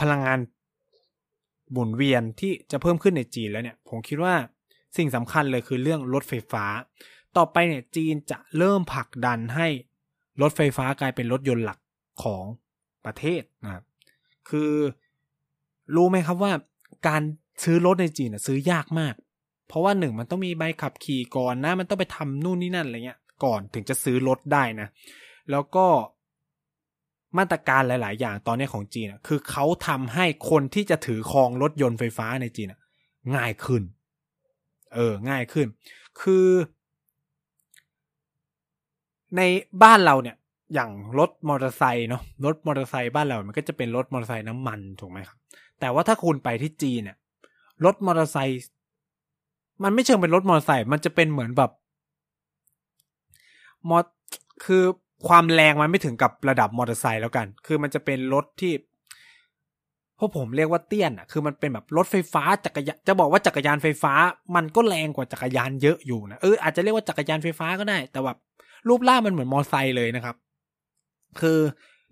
พลังงานหมุนเวียนที่จะเพิ่มขึ้นในจีนแล้วเนี่ย ผมคิดว่าสิ่งสำคัญเลยคือเรื่องรถไฟฟ้า ต่อไปเนี่ยจีนจะเริ่มผลักดันให้รถไฟฟ้ากลายเป็นรถยนต์หลักของประเทศนะครับคือ รู้ไหมครับว่าการซื้อรถในจีนซื้อยากมาก เพราะว่าหนึ่งมันต้องมีใบขับขี่ก่อนนะ มันต้องไปทำนู่นนี่นั่นอะไรเงี้ย ก่อนถึงจะซื้อรถได้นะ แล้วก็มาตรการหลาย ๆ อย่างตอนนี้ของจีนคือเขาทำให้คนที่จะถือครองรถยนต์ไฟฟ้าในจีนง่ายขึ้น เออ ง่ายขึ้น คือ ในบ้านเราเนี่ยอย่างรถมอเตอร์ไซค์เนาะรถมอเตอร์ไซค์บ้านเรา มันก็จะเป็นรถมอเตอร์ไซค์น้ำมันถูกไหมครับ แต่ว่าถ้าคุณไปที่จีนเนี่ยรถมอเตอร์ไซค์มันไม่เชิงเป็นรถมอเตอร์ไซค์มันจะเป็นเหมือนแบบมอคือความแรงมันไม่ถึงกับระดับมอเตอร์ไซค์แล้วกัน คือมันจะเป็นรถที่พวกผมเรียกว่าเตี้ยนอะ คือมันเป็นแบบรถไฟฟ้าจักรยานจะบอกว่าจักรยานไฟฟ้า มันก็แรงกว่าจักรยานเยอะอยู่นะ เอออาจจะเรียกว่าจักรยานไฟฟ้าก็ได้ แต่แบบรูปร่างมันเหมือนมอเตอร์ไซค์เลยนะครับ คือ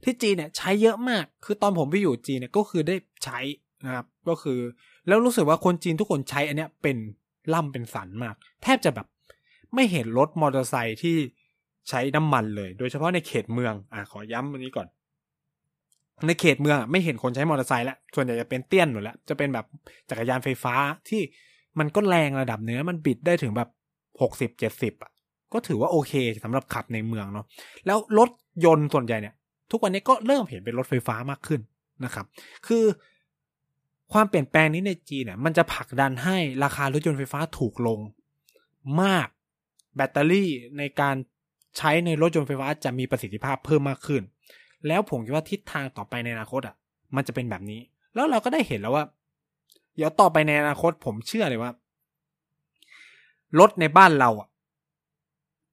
ที่จีนเนี่ยใช้เยอะมาก คือตอนผมไปอยู่จีนเนี่ยก็คือได้ใช้นะครับ ก็คือแล้วรู้สึกว่าคนจีนทุกคนใช้อันเนี้ยเป็นล่ำเป็นสันมาก แทบจะแบบไม่เห็นรถมอเตอร์ไซค์ที่ใช้น้ำมันเลย โดยเฉพาะในเขตเมืองอะขอย้ำวันนี้ก่อน ในเขตเมืองไม่เห็นคนใช้มอเตอร์ไซค์แล้วส่วนใหญ่จะเป็นเตี้ยนหมดแล้วจะเป็นแบบจักรยานไฟฟ้าที่มันก็แรงระดับเนื้อมันบิดได้ถึงแบบหกสิบเจ็ดสิบอะก็ถือว่าโอเคสำหรับขับในเมืองเนาะแล้วรถยนต์ส่วนใหญ่เนี่ย ทุกวันนี้ก็เริ่มเห็นเป็นรถไฟฟ้ามากขึ้นนะครับ คือความเปลี่ยนแปลงนี้ในจีนเนี่ยมันจะผลักดันให้ราคารถยนต์ไฟฟ้าถูกลงมาก แบตเตอรี่ในการใช้ในรถยนต์ไฟฟ้าจะมีประสิทธิภาพเพิ่มมากขึ้น แล้วผมคิดว่าทิศทางต่อไปในอนาคตอะ มันจะเป็นแบบนี้ แล้วเราก็ได้เห็นแล้วว่า เดี๋ยวต่อไปในอนาคตผมเชื่อเลยว่า รถในบ้านเราอะ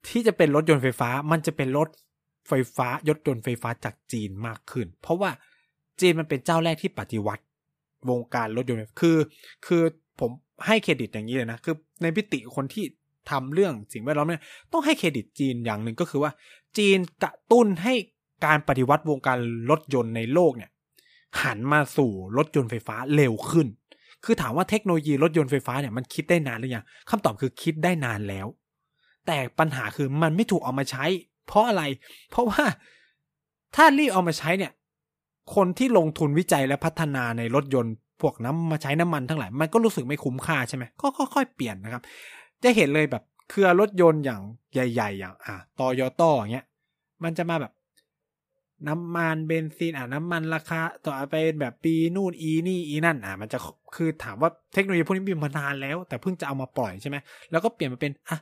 ที่จะเป็นรถยนต์ไฟฟ้า มันจะเป็นรถ ไฟฟ้ายถยนต์ไฟฟ้าจากจีนมากขึ้น เพราะว่าจีนมันเป็นเจ้าแรกที่ปฏิวัติวงการรถยนต์คือ คือผมให้เครดิตอย่างนี้เลยนะ คือในพิติคนที่ทำเรื่องสิ่งแวดล้อมเนี่ยต้องให้เครดิตจีนอย่างหนึ่งก็คือว่า จีนกระตุ้นให้การปฏิวัติวงการรถยนต์ในโลกเนี่ย หันมาสู่รถยนต์ไฟฟ้าเร็วขึ้น คือถามว่าเทคโนโลยีรถยนต์ไฟฟ้าเนี่ยมันคิดได้นานหรือยังคำตอบคือคิดได้นานแล้ว แต่ปัญหาคือมันไม่ถูกเอามาใช้ เพราะอะไร เพราะว่าถ้ารีบเอามาใช้เนี่ย คนที่ลงทุนวิจัยและพัฒนาในรถยนต์พวกน้ำมาใช้น้ำมันทั้งหลายมันก็รู้สึกไม่คุ้มค่าใช่ไหมก็ค่อยๆเปลี่ยนนะครับ จะเห็นเลยแบบเครือรถยนต์อย่างใหญ่ ๆ อย่าง อะตอยต้ออย่างเงี้ย มันจะมาแบบ น้ำมันเบนซินอะน้ำมันราคาต่อไปแบบปีนู่นอีนี่อีนั่น อะ มันจะคือถามว่าเทคโนโลยีพวกนี้มีมานานแล้ว แต่เพิ่งจะเอามาปล่อยใช่ไหมแล้วก็เปลี่ยนมาเป็นอะ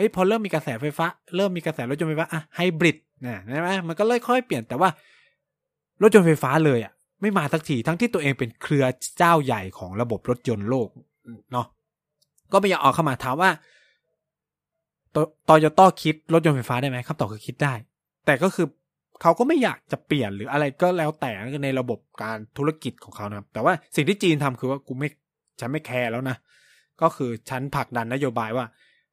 เฮ้ยพอเริ่มมีกระแสไฟฟ้า เริ่มมีกระแสรถยนต์ไฟฟ้าอะไฮบริดนะใช่ไหมมันก็เลยค่อยเปลี่ยนแต่ว่ารถยนต์ไฟฟ้าเลยอะไม่มาสักทีทั้งที่ตัวเองเป็นเครือเจ้าใหญ่ของระบบรถยนต์โลกเนาะก็ไม่อยากออกเข้ามาถามว่าตโยต้อคิดรถยนต์ไฟฟ้าได้ไหมคำตอบคือคิดได้ แต่ก็คือเขาก็ไม่อยากจะเปลี่ยนหรืออะไรก็แล้วแต่ในระบบการธุรกิจของเขานะครับ แต่ว่าสิ่งที่จีนทำคือว่ากูไม่ฉันไม่แคร์แล้วนะก็คือฉันผลักดันนโยบายว่า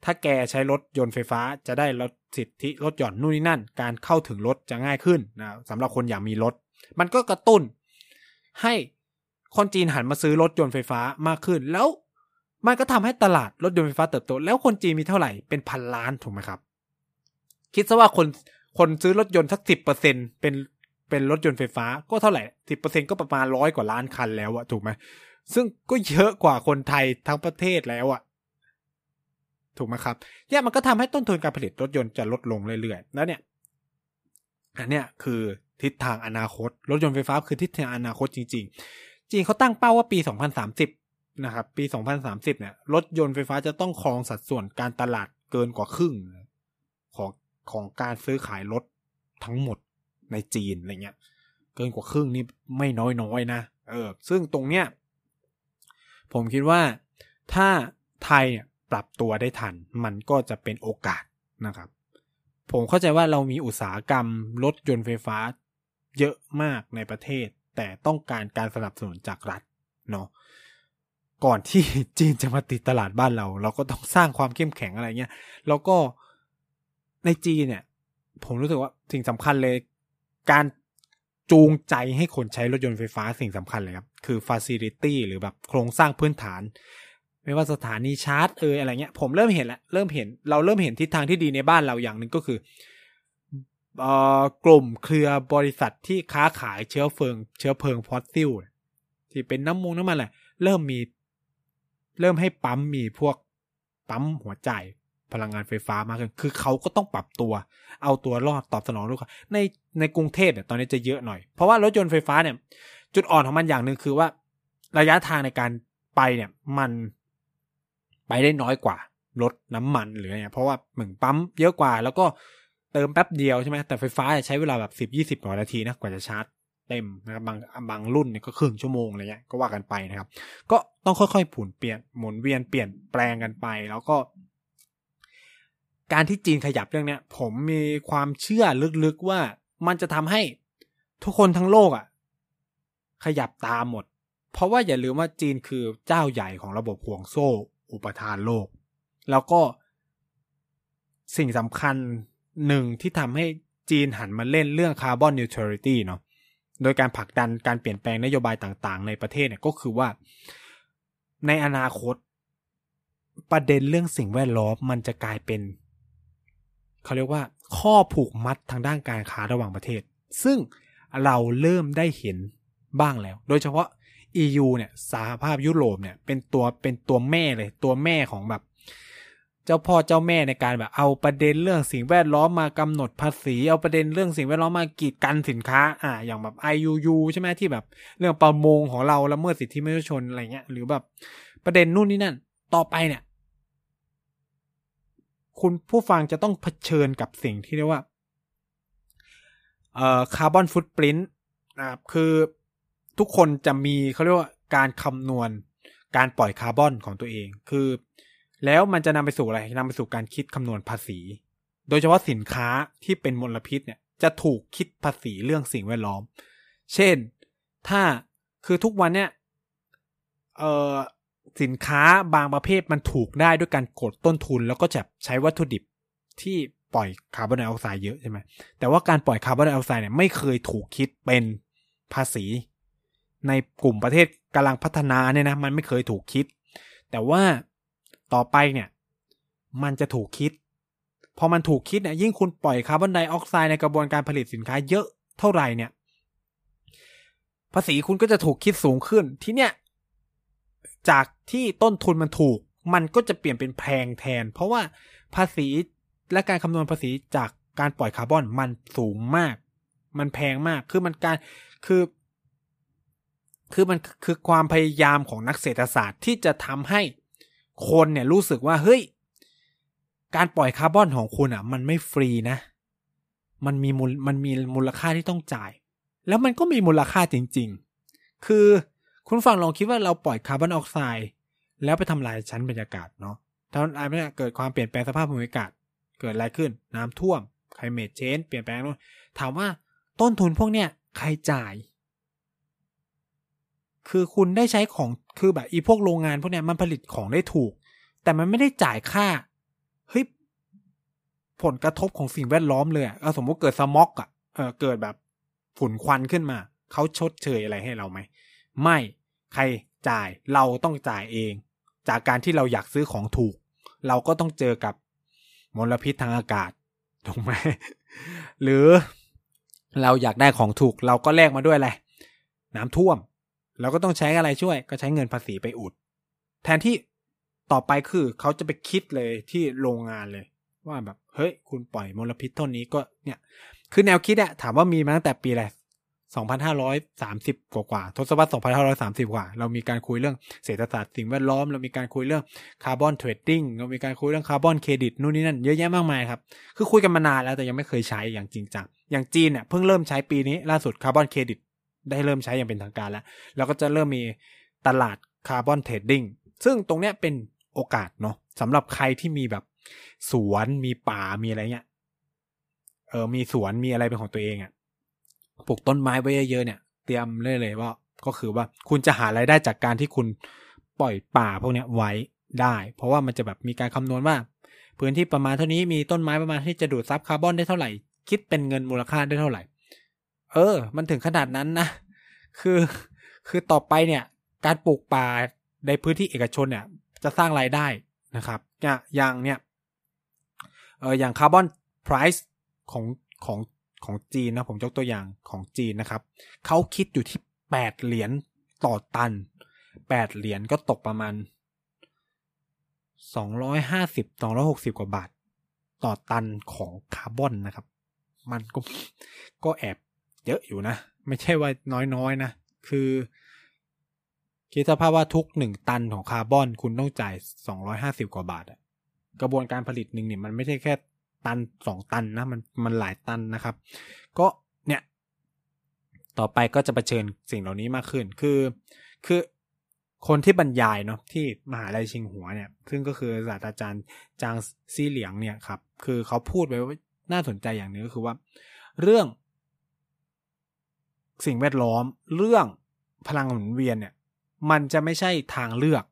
ถ้าแกใช้รถยนต์ไฟฟ้าจะได้ลดสิทธิลดหย่อนนู่นนี่นั่น การเข้าถึงรถจะง่ายขึ้นนะสำหรับคนอยากมีรถ มันก็กระตุ้น ให้คนจีนหันมาซื้อรถยนต์ไฟฟ้ามากขึ้น แล้วมันก็ทำให้ตลาดรถยนต์ไฟฟ้าเติบโต แล้วคนจีนมีเท่าไหร่เป็นพันล้านถูกไหมครับ คิดซะว่าคนคนซื้อรถยนต์สักสิบเปอร์เซ็นเป็นเป็นรถยนต์ไฟฟ้าก็เท่าไหร่สิบเปอร์เซ็นก็ประมาณร้อยกว่าล้านคันแล้วอะถูกไหมซึ่งก็เยอะกว่าคนไทยทั้งประเทศแล้วอะ ถูกไหมครับเนี่ยมันก็ทำให้ต้นทุนการผลิตรถยนต์จะลดลงเรื่อยๆ แล้วเนี่ยอันเนี้ยคือทิศทางอนาคต รถยนต์ไฟฟ้าคือทิศทางอนาคตจริง ๆ จีนเขาตั้งเป้าว่าปี 2030 นะครับ ปี 2030 เนี่ย รถยนต์ไฟฟ้าจะต้องครองสัดส่วนการตลาดเกินกว่าครึ่ง ของของการซื้อขายรถทั้งหมดในจีนอะไรเงี้ย เกินกว่าครึ่งนี่ไม่น้อยน้อยนะ เออ ซึ่งตรงเนี้ยผมคิดว่าถ้าไทยเนี่ย ปรับตัวได้ทัน มันก็จะเป็นโอกาสนะครับ ผมเข้าใจว่าเรามีอุตสาหกรรมรถยนต์ไฟฟ้า เยอะมากในประเทศ แต่ต้องการการสนับสนุนจากรัฐเนาะก่อนที่จีนจะมาติดตลาดบ้านเรา เราก็ต้องสร้างความเข้มแข็งอะไรเงี้ยแล้วก็ในจีนเนี่ย ผมรู้สึกว่าสิ่งสำคัญเลย การจูงใจให้คนใช้รถยนต์ไฟฟ้าสิ่งสำคัญเลยครับ คือ facility หรือแบบโครงสร้างพื้นฐาน ไม่ว่าสถานีชาร์จเอออะไรเงี้ยผมเริ่มเห็นแล้วเริ่มเห็นเราเริ่มเห็นทิศทางที่ดีในบ้านเราอย่างหนึ่งก็คือเอ่อกลุ่มเครือบริษัทที่ค้าขายเชื้อเพลิง เชื้อเพลิงฟอสซิลที่เป็นน้ำมูกน้ำมันแหละเริ่มมี เริ่มให้ปั๊มมีพวกปั๊มหัวใจพลังงานไฟฟ้ามากขึ้น คือเขาก็ต้องปรับตัว เอาตัวรอดตอบสนองลูกค้าในในกรุงเทพเนี่ยตอนนี้จะเยอะหน่อย เพราะว่ารถยนต์ไฟฟ้าเนี่ย จุดอ่อนของมันอย่างหนึ่งคือว่า ระยะทางในการไปเนี่ย มัน ไปได้น้อยกว่ารถน้ำมันหรืออะไรเพราะว่าเหมือนปั๊มเยอะกว่าแล้วก็เติมแป๊บเดียวใช่ไหมแต่ไฟฟ้าใช้เวลาแบบสิบยี่สิบกว่านาทีนะกว่าจะชาร์จเต็มนะครับบางบางรุ่นเนี่ยก็ครึ่งชั่วโมงอะไรเงี้ยก็ว่ากันไปนะครับ ก็ต้องค่อยๆผุนเปลี่ยนหมุนเวียนเปลี่ยนแปลงกันไป แล้วก็ การที่จีนขยับเรื่องเนี้ย ผมมีความเชื่อลึกๆว่ามันจะทำให้ทุกคนทั้งโลกอะ่ะ ขยับตามหมด เพราะว่าอย่าลืมว่าจีนคือเจ้าใหญ่ของระบบห่วงโซ่ อุปทานโลก แล้วก็สิ่งสำคัญหนึ่งที่ทำให้จีนหันมาเล่นเรื่องคาร์บอนนิวทรัลิตี้เนาะโดยการผลักดันการเปลี่ยนแปลงนโยบายต่างๆ ในประเทศเนี่ยก็คือว่า ในอนาคต ประเด็นเรื่องสิ่งแวดล้อมมันจะกลายเป็น เขาเรียกว่า ข้อผูกมัดทางด้านการค้าระหว่างประเทศ ซึ่งเราเริ่มได้เห็นบ้างแล้ว โดยเฉพาะ EU เนี่ยสหภาพยุโรปเนี่ยเป็นตัวเป็นตัวแม่เลยตัวแม่ของแบบ เจ้าพ่อเจ้าแม่ในการแบบเอาประเด็นเรื่องสิ่งแวดล้อมมากำหนดภาษี เอาประเด็นเรื่องสิ่งแวดล้อมมากีดกันสินค้า อ่า อย่างแบบ IUU ใช่ไหมที่แบบ เรื่องประมงของเราละเมิดสิทธิมนุษยชนอะไรเงี้ยหรือแบบประเด็นนู่นนี่นั่น ต่อไปเนี่ย คุณผู้ฟังจะต้องเผชิญกับสิ่งที่เรียกว่าเอ่อคาร์บอนฟุตปรินต์นะครับคือ ทุกคนจะมีเขาเรียกว่าการคำนวณการปล่อยคาร์บอนของตัวเอง คือ แล้วมันจะนำไปสู่อะไรนำไปสู่การคิดคำนวณภาษี โดยเฉพาะสินค้าที่เป็นมลพิษเนี่ยจะถูกคิดภาษีเรื่องสิ่งแวดล้อม เช่น ถ้าคือทุกวันเนี่ยเออสินค้าบางประเภทมันถูกได้ด้วยการกดต้นทุน แล้วก็จะใช้วัตถุดิบที่ปล่อยคาร์บอนไดออกไซด์เยอะใช่ไหมแต่ว่าการปล่อยคาร์บอนไดออกไซด์เนี่ยไม่เคยถูกคิดเป็นภาษี ในกลุ่มประเทศกำลังพัฒนาเนี่ยนะมันไม่เคยถูกคิด แต่ว่าต่อไปเนี่ยมันจะถูกคิด พอมันถูกคิดเนี่ยยิ่งคุณปล่อยคาร์บอนไดออกไซด์ในกระบวนการผลิตสินค้าเยอะเท่าไหร่เนี่ย ภาษีคุณก็จะถูกคิดสูงขึ้น ที่เนี่ยจากที่ต้นทุนมันถูก มันก็จะเปลี่ยนเป็นแพงแทน เพราะว่าภาษีและการคำนวณภาษีจากการปล่อยคาร์บอนมันสูงมาก มันแพงมาก คือมันการ คือ คือมันคือความพยายามของนักเศรษฐศาสตร์ที่จะทำให้คนเนี่ยรู้สึกว่าเฮ้ย การปล่อยคาร์บอนของคุณอะ มันไม่ฟรีนะ มันมีมูลมันมีมูลค่าที่ต้องจ่าย แล้วมันก็มีมูลค่าจริง ๆ คือคุณฟังลองคิดว่าเราปล่อยคาร์บอนออกไซด์แล้วไปทำลายชั้นบรรยากาศเนาะทำลายบรรยากาศเกิดความเปลี่ยนแปลงสภาพภูมิอากาศ เกิดอะไรขึ้น น้ำท่วมไคลเมทเชนเปลี่ยนแปลงนู่นถามว่าต้นทุนพวกเนี้ยใครจ่าย คือคุณได้ใช้ของคือแบบอีพวกโรงงานพวกเนี้ยมันผลิตของได้ถูก แต่มันไม่ได้จ่ายค่าเฮ้ยผลกระทบของสิ่งแวดล้อมเลยอะเอาสมมติเกิดสม็อกอะเออเกิดแบบฝุ่นควันขึ้นมาเขาชดเชยอะไรให้เราไหมไม่ใครจ่ายเราต้องจ่ายเอง จากการที่เราอยากซื้อของถูก เราก็ต้องเจอกับมลพิษทางอากาศถูกไหมหรือเราอยากได้ของถูก เราก็แลกมาด้วยอะไรน้ำท่วม เราก็ต้องใช้อะไรช่วย ก็ใช้เงินภาษีไปอุด แทนที่ต่อไปคือเขาจะไปคิดเลยที่โรงงานเลย ว่าแบบ เฮ้ย คุณปล่อยมลพิษเท่านี้ก็เนี่ย คือแนวคิดอะถามว่ามีมาตั้งแต่ปีอะไร2,530 กว่ากว่าทศวรรษ2,530 กว่า เรามีการคุยเรื่องเศรษฐศาสตร์สิ่งแวดล้อม เรามีการคุยเรื่อง carbon trading เรามีการคุยเรื่องคาร์บอนเครดิตนู่นนี่นั่นเยอะแยะมากมายครับ คือคุยกันมานานแล้วแต่ยังไม่เคยใช้อย่างจริงจังอย่างจีนเนี่ยเพิ่งเริ่มใช้ปีนี้ล่าสุดคาร์บอนเครดิต ได้เริ่มใช้อย่างเป็นทางการแล้ว แล้วก็จะเริ่มมีตลาด carbon trading ซึ่งตรงเนี้ยเป็นโอกาสเนาะสำหรับใครที่มีแบบสวนมีป่ามีอะไรเงี้ยเออมีสวนมีอะไรเป็นของตัวเองอะ่ะปลูกต้นไม้ไว้เยอะๆเนี่ย เตรียมเลยเลยว่าก็คือว่าคุณจะหารายได้จากการที่คุณปล่อยป่าพวกเนี้ยไว้ได้ เพราะว่ามันจะแบบมีการคำนวณว่า พื้นที่ประมาณเท่านี้มีต้นไม้ประมาณที่จะดูดซับคาร์บอนได้เท่าไหร่ คิดเป็นเงินมูลค่าได้เท่าไหร่ เออ มันถึงขนาดนั้นนะคือคือต่อไปเนี่ย การปลูกป่าในพื้นที่เอกชนเนี่ย จะสร้างรายได้นะครับอย่างเนี่ยเอออย่างคาร์บอนไพรซ์ของของของจีนนะผมยกตัวอย่างของจีนนะครับ เขาคิดอยู่ที่แปดเหรียญต่อตันแปดเหรียญก็ตกประมาณสองร้อยห้าสิบสองร้อยหกสิบกว่าบาท ต่อตันของคาร์บอนนะครับ มันก็ก็แอบ เยอะอยู่นะ ไม่ใช่ว่าน้อยๆนนะคือคิดสภาพว่าทุกหนึ่งตันของคาร์บอนคุณต้องจ่ายสองร้อยห้าสิบกว่าบาทอะกระบวนการผลิตหนึ่งเนี่ยมันไม่ใช่แค่ตันสองตันนะมันมันหลายตันนะครับ ก็เนี่ย ต่อไปก็จะะเผชิญสิ่งเหล่านี้มากขึ้น คือคือคนที่บรรยายเนาะที่มหาลัยชิงหัวเนี่ย ซึ่งก็คือศาสตราจารย์จางซีเหลียงเนี่ยครับ คือเขาพูดไว้ว่าน่าสนใจอย่างนึงก็คือว่า เรื่อง สิ่งแวดล้อม เรื่องพลังหมุนเวียนเนี่ย มันจะไม่ใช่ทางเลือก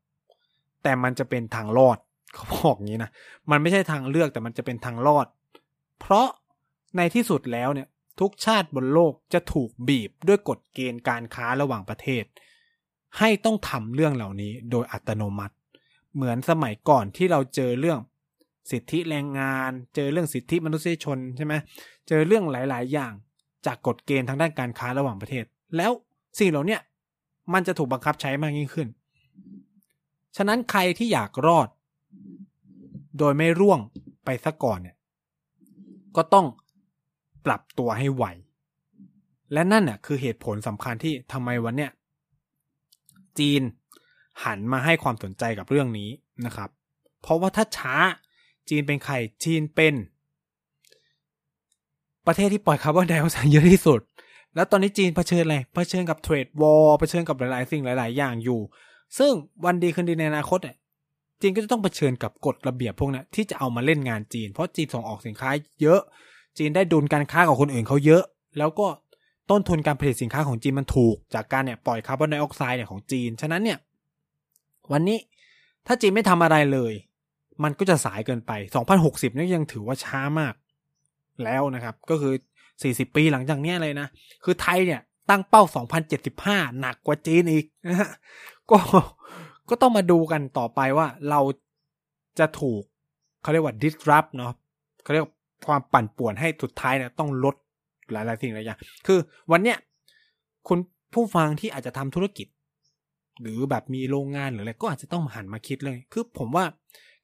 แต่มันจะเป็นทางรอดเขาบอกงี้นะมันไม่ใช่ทางเลือกแต่มันจะเป็นทางรอด เพราะในที่สุดแล้วเนี่ย ทุกชาติบนโลกจะถูกบีบด้วยกฎเกณฑ์การค้าระหว่างประเทศ ให้ต้องทำเรื่องเหล่านี้โดยอัตโนมัติ เหมือนสมัยก่อนที่เราเจอเรื่องสิทธิแรงงาน เจอเรื่องสิทธิมนุษยชนใช่ไหมเจอเรื่องหลาย ๆ อย่าง จากกฎเกณฑ์ทางด้านการค้าระหว่างประเทศ แล้วสิ่งเหล่านี้มันจะถูกบังคับใช้มากยิ่งขึ้น ฉะนั้นใครที่อยากรอด โดยไม่ร่วงไปซะก่อนเนี่ย ก็ต้องปรับตัวให้ไหว และนั่นน่ะคือเหตุผลสำคัญที่ทำไมวันเนี้ยจีนหันมาให้ความสนใจกับเรื่องนี้นะครับ เพราะว่าถ้าช้าจีนเป็นใครจีนเป็น ประเทศที่ปล่อยคาร์บอนไดออกไซด์เยอะที่สุด แล้วตอนนี้จีนเผชิญอะไรเผชิญกับเทรดวอลเผชิญกับหลาย ๆ สิ่งหลาย ๆ อย่างอยู่ ซึ่งวันดีคืนดีในอนาคตเนี่ยจีนก็จะต้องเผชิญกับกฎระเบียบพวกนี้ที่จะเอามาเล่นงานจีน เพราะจีนส่งออกสินค้าเยอะ จีนได้ดุลการค้ากับคนอื่นเขาเยอะ แล้วก็ต้นทุนการผลิตสินค้าของจีนมันถูก จากการเนี่ยปล่อยคาร์บอนไดออกไซด์เนี่ยของจีน ฉะนั้นเนี่ยวันนี้ถ้าจีนไม่ทำอะไรเลย มันก็จะสายเกินไป 2060นี่ยังถือว่าช้ามาก แล้วนะครับ ก็คือ 40 ปีหลังจากนี้เลยนะ คือไทยเนี่ยตั้งเป้า 2075 หนักกว่าจีนอีกนะฮะก็ก็ต้องมาดูกันต่อไปว่าเราจะถูกเขาเรียกว่า disrupt เนาะเขาเรียกความปั่นป่วนให้สุดท้ายเนี่ยต้องลดหลายๆสิ่งหลายอย่าง คือวันเนี้ยคุณผู้ฟังที่อาจจะทำธุรกิจ หรือแบบมีโรงงานหรืออะไรก็อาจจะต้องหันมาคิดเลย คือผมว่า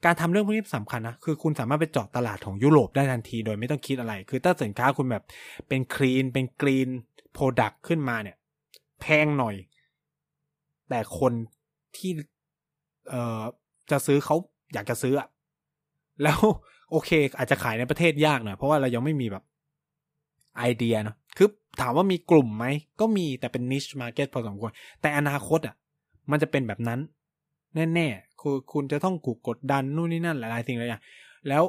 การทำเรื่องพวกนี้สำคัญนะ คือคุณสามารถไปเจาะตลาดของยุโรปได้ทันที โดยไม่ต้องคิดอะไร คือถ้าสินค้าคุณแบบเป็น clean เป็น green product ขึ้นมาเนี่ย แพงหน่อย แต่คนที่เอ่อจะซื้อเขาอยากจะซื้ออะแล้วโอเค อาจจะขายในประเทศยากหน่อยเพราะว่าเรายังไม่มีแบบไอเดียเนาะคือถามว่ามีกลุ่มไหม ก็มีแต่เป็น niche market พอสมควร แต่อนาคตอะ มันจะเป็นแบบนั้น แน่ ๆ คือคุณจะต้องกูกดดันนู่นนี่นั่นหลายๆสิ่งหลายอย่างแล้ว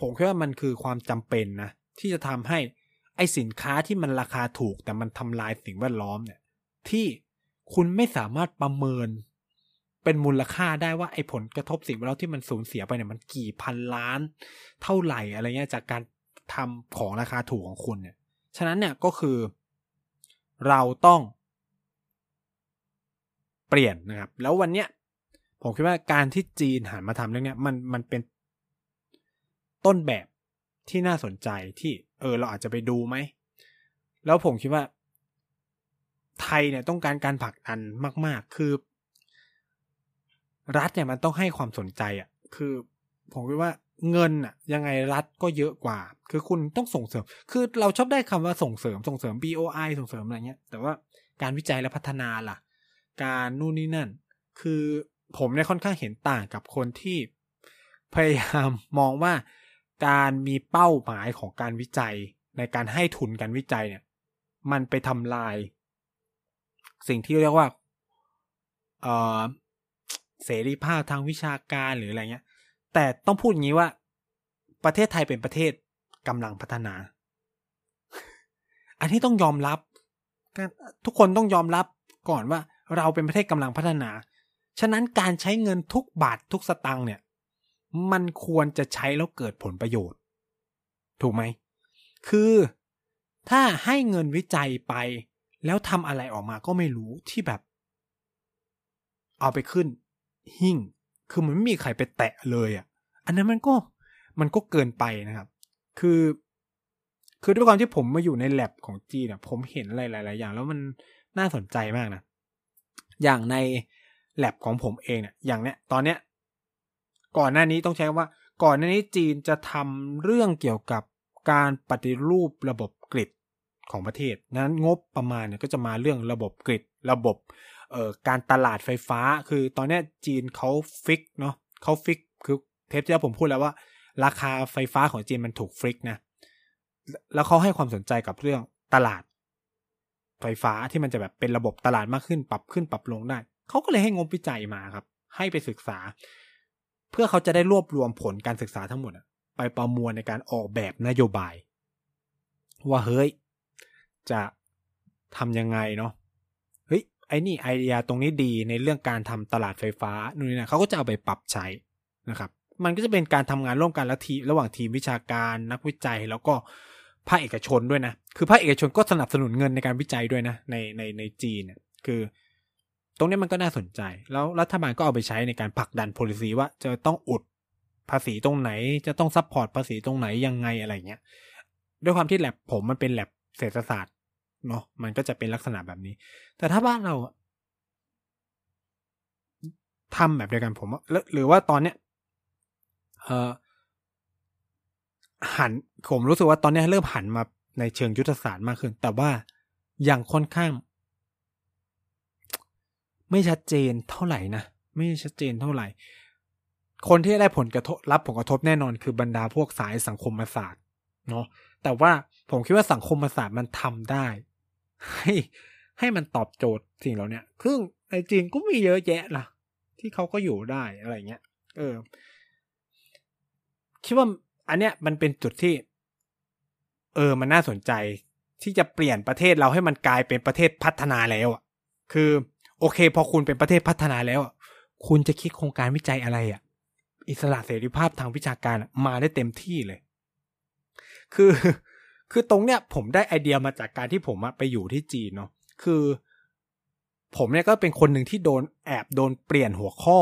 ผมคิดว่ามันคือความจำเป็นนะ ที่จะทำให้ไอสินค้าที่มันราคาถูก แต่มันทำลายสิ่งแวดล้อมเนี่ย ที่คุณไม่สามารถประเมิน เป็นมูลค่าได้ว่าไอผลกระทบสิ่งแวดล้อมที่มันสูญเสียไปเนี่ยมันกี่พันล้าน เท่าไหร่อะไรเงี้ยจากการทำของราคาถูกของคุณเนี่ย ฉะนั้นเนี่ยก็คือ เราต้อง เปลี่ยนนะครับ แล้ววันเนี้ย ผมคิดว่าการที่จีนหันมาทำเรื่องนี้มันมันเป็นต้นแบบที่น่าสนใจที่ เออ เราอาจจะไปดูไหม แล้วผมคิดว่า ไทยเนี่ยต้องการการผลักดันมาก ๆ คือ รัฐเนี่ยมันต้องให้ความสนใจอะ คือ ผมคิดว่าเงินอะ ยังไงรัฐก็เยอะกว่า คือคุณต้องส่งเสริม คือเราชอบได้คำว่าส่งเสริมส่งเสริม BOI ส่งเสริมอะไรเงี้ย แต่ว่าการวิจัยและพัฒนาล่ะ การนู่นนี่นั่น คือ ผมเนี่ยค่อนข้างเห็นต่างกับคนที่พยายามมองว่าการมีเป้าหมายของการวิจัยในการให้ทุนการวิจัยเนี่ย มันไปทำลาย สิ่งที่เรียกว่าเอ่อเสรีภาพทางวิชาการหรืออะไรเงี้ย แต่ต้องพูดอย่างนี้ว่า ประเทศไทยเป็นประเทศกำลังพัฒนา อันนี้ต้องยอมรับ ทุกคนต้องยอมรับก่อนว่าเราเป็นประเทศกำลังพัฒนา ฉะนั้นการใช้เงินทุกบาททุกสตังค์เนี่ย มันควรจะใช้แล้วเกิดผลประโยชน์ ถูกไหม คือถ้าให้เงินวิจัยไป แล้วทำอะไรออกมาก็ไม่รู้ที่แบบ เอาไปขึ้น หิ่ง คือมันไม่มีใครไปแตะเลยอะ อันนั้นมันก็มันก็เกินไปนะครับ คือ คือด้วยความที่ผมมาอยู่ในแลบของจีนอะผมเห็นอะไรหลาย ๆ อย่าง แล้วมันน่าสนใจมากนะ อย่างใน แลบของผมเองเนี่ยอย่างเนี้ยตอนเนี้ยก่อนหน้านี้ต้องใช้ว่า ก่อนหน้านี้จีนจะทำเรื่องเกี่ยวกับการปฏิรูประบบกริดของประเทศ นั้นงบประมาณเนี่ยก็จะมาเรื่องระบบกริดระบบเอ่อการตลาดไฟฟ้า คือตอนนี้จีนเขา fix เนาะเขา fix คือเทปที่แล้วผมพูดแล้วว่า ราคาไฟฟ้าของจีนมันถูก fix นะ แล้วเขาให้ความสนใจกับเรื่องตลาดไฟฟ้าที่มันจะแบบเป็นระบบตลาดมากขึ้น ปรับขึ้นปรับลงได้ เขาก็เลยให้งบวิจัยมาครับ ให้ไปศึกษา เพื่อเขาจะได้รวบรวมผลการศึกษาทั้งหมดไปประมวลในการออกแบบนโยบาย ว่าเฮ้ย จะทำยังไงเนาะเฮ้ยไอ้นี่ไอเดียตรงนี้ดีในเรื่องการทำตลาดไฟฟ้านู่นนี่นะเขาก็จะเอาไปปรับใช้นะครับมันก็จะเป็นการทำงานร่วมกันและทีระหว่างทีมวิชาการนักวิจัยแล้วก็ภาคเอกชนด้วยนะ คือภาคเอกชนก็สนับสนุนเงินในการวิจัยด้วยนะในในในจีนเนี่ยคือ ตรงนี้มันก็น่าสนใจ แล้วรัฐบาลก็เอาไปใช้ในการผลักดัน policy ว่าจะต้องอุดภาษีตรงไหน จะต้อง support ภาษีตรงไหนยังไงอะไรเงี้ย ด้วยความที่แลบผมมันเป็นแลบเศรษฐศาสตร์เนาะ มันก็จะเป็นลักษณะแบบนี้ แต่ถ้าบ้านเราทำแบบเดียวกันผมหรือว่าตอนเนี้ยเออหันผมรู้สึกว่าตอนนี้เริ่มหันมาในเชิงยุทธศาสตร์มากขึ้น แต่ว่าอย่างค่อนข้าง ไม่ชัดเจนเท่าไหร่นะ ไม่ชัดเจนเท่าไหร่ คนที่ได้ผลกระทบรับผลกระทบแน่นอนคือบรรดาพวกสายสังคมศาสตร์เนาะแต่ว่าผมคิดว่าสังคมศาสตร์มันทำได้ ให้ให้มันตอบโจทย์สิ่งเหล่านี้ซึ่งในจีนก็มีเยอะแยะล่ะ ที่เขาก็อยู่ได้อะไรเงี้ย เออ คิดว่าอันเนี้ยมันเป็นจุดที่ เออ มันน่าสนใจที่จะเปลี่ยนประเทศเราให้มันกลายเป็นประเทศพัฒนาแล้วอะ คือ โอเค พอคุณเป็นประเทศพัฒนาแล้ว คุณจะคิดโครงการวิจัยอะไรอะ อิสระเสรีภาพทางวิชาการมาได้เต็มที่เลย คือ คือตรงเนี้ย ผมได้ไอเดียมาจากการที่ผมไปอยู่ที่จีนเนาะ คือ ผมเนี่ยก็เป็นคนหนึ่งที่โดนแอบโดนเปลี่ยนหัวข้อ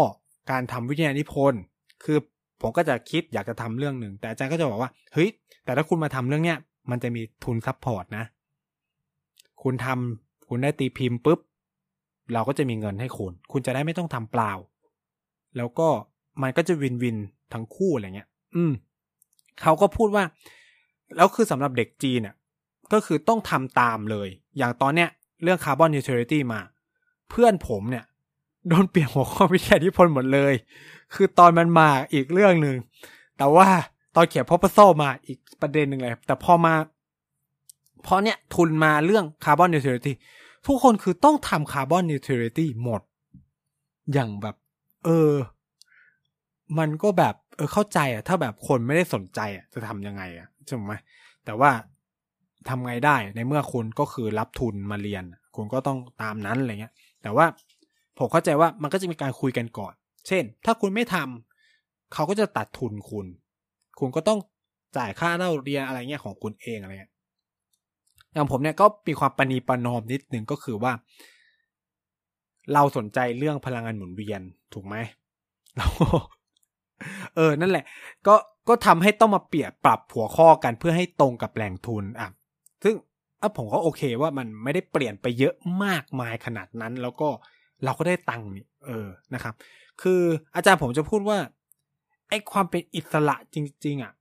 การทำวิทยานิพนธ์ คือผมก็จะคิดอยากจะทำเรื่องหนึ่ง แต่อาจารย์ก็จะบอกว่า เฮ้ย แต่ถ้าคุณมาทำเรื่องเนี้ย มันจะมีทุน support นะ คุณทำคุณได้ตีพิมพ์ปุ๊บ เราก็จะมีเงินให้คุณ คุณจะได้ไม่ต้องทำเปล่า แล้วก็มันก็จะ win-win ทั้งคู่อะไรเงี้ย อืม เขาก็พูดว่า แล้วคือสำหรับเด็กจีนเนี่ยก็คือต้องทำตามเลย อย่างตอนเนี้ยเรื่อง carbon neutrality มา เพื่อนผมเนี่ยโดนเปลี่ยนหัวข้อวิทยานิพนธ์หมดเลย คือตอนมันมาอีกเรื่องหนึ่ง แต่ว่าตอนเขียน proposal มาอีกประเด็นหนึ่งเลย แต่พอมาพอเนี้ยทุนมาเรื่อง carbon neutrality ทุกคนคือต้องทำ carbon neutrality หมด อย่างแบบ เออ มันก็แบบ เออเข้าใจอะถ้าแบบคนไม่ได้สนใจอะจะทำยังไงอะใช่ไหมแต่ว่าทำไงได้ในเมื่อคุณก็คือรับทุนมาเรียน คุณก็ต้องตามนั้นอะไรเงี้ย แต่ว่าผมเข้าใจว่ามันก็จะมีการคุยกันก่อน เช่น ถ้าคุณไม่ทำเขาก็จะตัดทุนคุณ คุณก็ต้องจ่ายค่าเล่าเรียนอะไรเงี้ยของคุณเองอะไรเงี้ย อย่างผมเนี่ยก็มีความปณีประนอมนิดนึงก็คือว่า เราสนใจเรื่องพลังงานหมุนเวียนถูกไหมเราเออ นั่นแหละ ก็ก็ทำให้ต้องมาเปลี่ยนปรับหัวข้อกันเพื่อให้ตรงกับแหล่งทุนอะซึ่งอะผมก็โอเคว่ามันไม่ได้เปลี่ยนไปเยอะมากมายขนาดนั้น แล้วก็เราก็ได้ตังค์นี่เออนะครับ คืออาจารย์ผมจะพูดว่าไอ้ความเป็นอิสระจริง ๆ อะ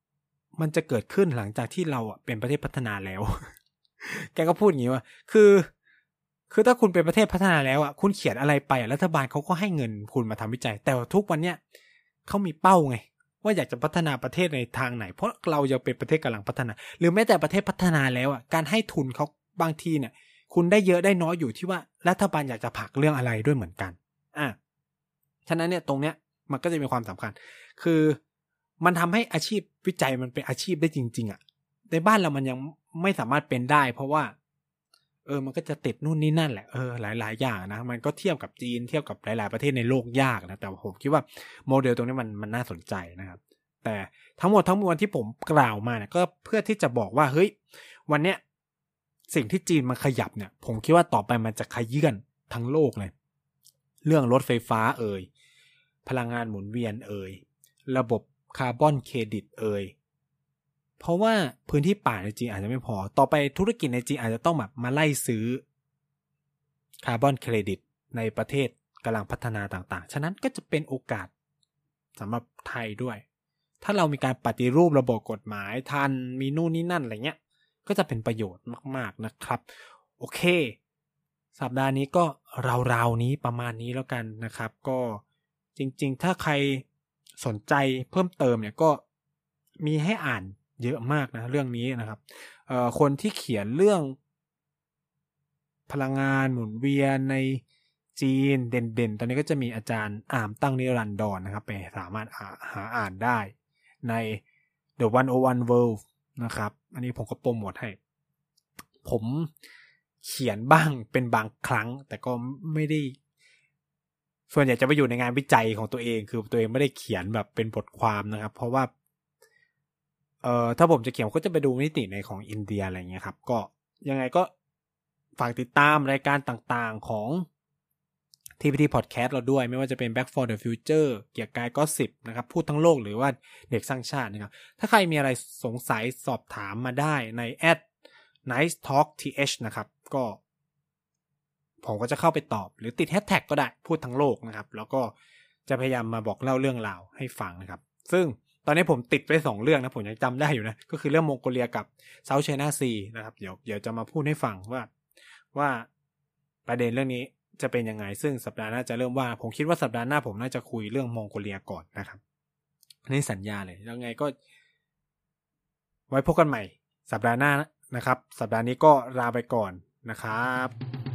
มันจะเกิดขึ้นหลังจากที่เราอะเป็นประเทศพัฒนาแล้ว แกก็พูดอย่างนี้ว่า คือ คือถ้าคุณเป็นประเทศพัฒนาแล้วอะ คุณเขียนอะไรไปรัฐบาลเขาก็ให้เงินคุณมาทำวิจัย แต่ทุกวันเนี้ยเขามีเป้าไง ว่าอยากจะพัฒนาประเทศในทางไหน เพราะเรายังเป็นประเทศกำลังพัฒนา หรือแม้แต่ประเทศพัฒนาแล้วอะ การให้ทุนเขาบางทีเนี่ย คุณได้เยอะได้น้อยอยู่ที่ว่ารัฐบาลอยากจะผลักเรื่องอะไรด้วยเหมือนกัน อะ ฉะนั้นเนี่ยตรงเนี้ยมันก็จะมีความสำคัญ คือมันทำให้อาชีพวิจัยมันเป็นอาชีพได้จริง ๆอะ่ะ ในบ้านเรามันยังไม่สามารถเป็นได้ เพราะว่า เออ มันก็จะติดนู่นนี่นั่นแหละ เออ หลาย ๆ อย่างนะ มันก็เทียบกับจีนเทียบกับหลาย ๆ ประเทศในโลกยากนะ แต่ผมคิดว่าโมเดลตรงนี้มันมันน่าสนใจนะครับ แต่ทั้งหมดทั้งมวลที่ผมกล่าวมาเนี่ยก็เพื่อที่จะบอกว่า เฮ้ย วันเนี้ยสิ่งที่จีนมันขยับเนี่ย ผมคิดว่าต่อไปมันจะขยื่นทั้งโลกเลย เรื่องรถไฟฟ้าเอ่ย พลังงานหมุนเวียนเอ่ย ระบบคาร์บอนเครดิตเอ่ย เพราะว่าพื้นที่ป่าในจีนอาจจะไม่พอ ต่อไปธุรกิจในจีนอาจจะต้องแบบมาไล่ซื้อคาร์บอนเครดิตในประเทศกำลังพัฒนาต่างๆ ฉะนั้นก็จะเป็นโอกาสสำหรับไทยด้วย ถ้าเรามีการปฏิรูประบบกฎหมายทันมีนู่นนี่นั่นอะไรเงี้ย ก็จะเป็นประโยชน์มาก ๆนะครับ โอเค สัปดาห์นี้ก็ราวๆนี้ประมาณนี้แล้วกันนะครับ ก็จริงๆ ถ้าใครสนใจเพิ่มเติมเนี่ยก็มีให้อ่าน เยอะมากนะเรื่องนี้นะครับเออคนที่เขียนเรื่องพลังงานหมุนเวียนในจีนเด่นๆ ตอนนี้ก็จะมีอาจารย์อามตั้งนิรันดรนนะครับ ไปสามารถหาอ่านได้ใน The 101 World นะครับ อันนี้ผมก็โปรโมทให้ ผมเขียนบ้างเป็นบางครั้ง แต่ก็ไม่ได้ ส่วนใหญ่จะไปอยู่ในงานวิจัยของตัวเอง คือตัวเองไม่ได้เขียนแบบเป็นบทความนะครับ เพราะว่า เอ่อถ้าผมจะเขียนก็จะไปดูนิติในของอินเดียอะไรเงี้ยครับ ก็ยังไงก็ฝากติดตามรายการต่างๆของ TPT Podcast เราด้วย ไม่ว่าจะเป็น Back for the Future เกียร์กายก็สิบนะครับ พูดทั้งโลกหรือว่าเด็กสร้างชาตินะครับ ถ้าใครมีอะไรสงสัยสอบถามมาได้ใน at nice talk th นะครับ ก็ ผมก็จะเข้าไปตอบ หรือติดแฮชแท็กก็ได้พูดทั้งโลกนะครับ แล้วก็จะพยายามมาบอกเล่าเรื่องราวให้ฟังนะครับ ซึ่ง ตอนนี้ผมติดไปสองเรื่องนะผมยังจำได้อยู่นะ ก็คือเรื่องมองโกเลียกับเซาท์ไชน่าซีนะครับ เดี๋ยวเดี๋ยวจะมาพูดให้ฟังว่าว่าประเด็นเรื่องนี้จะเป็นยังไง ซึ่งสัปดาห์หน้าจะเริ่มว่า ผมคิดว่าสัปดาห์หน้าผมน่าจะคุยเรื่องมองโกเลียก่อนนะครับนี่สัญญาเลยยังไงก็ ไว้พบกันใหม่ สัปดาห์หน้านะครับ สัปดาห์นี้ก็ลาไปก่อนนะครับ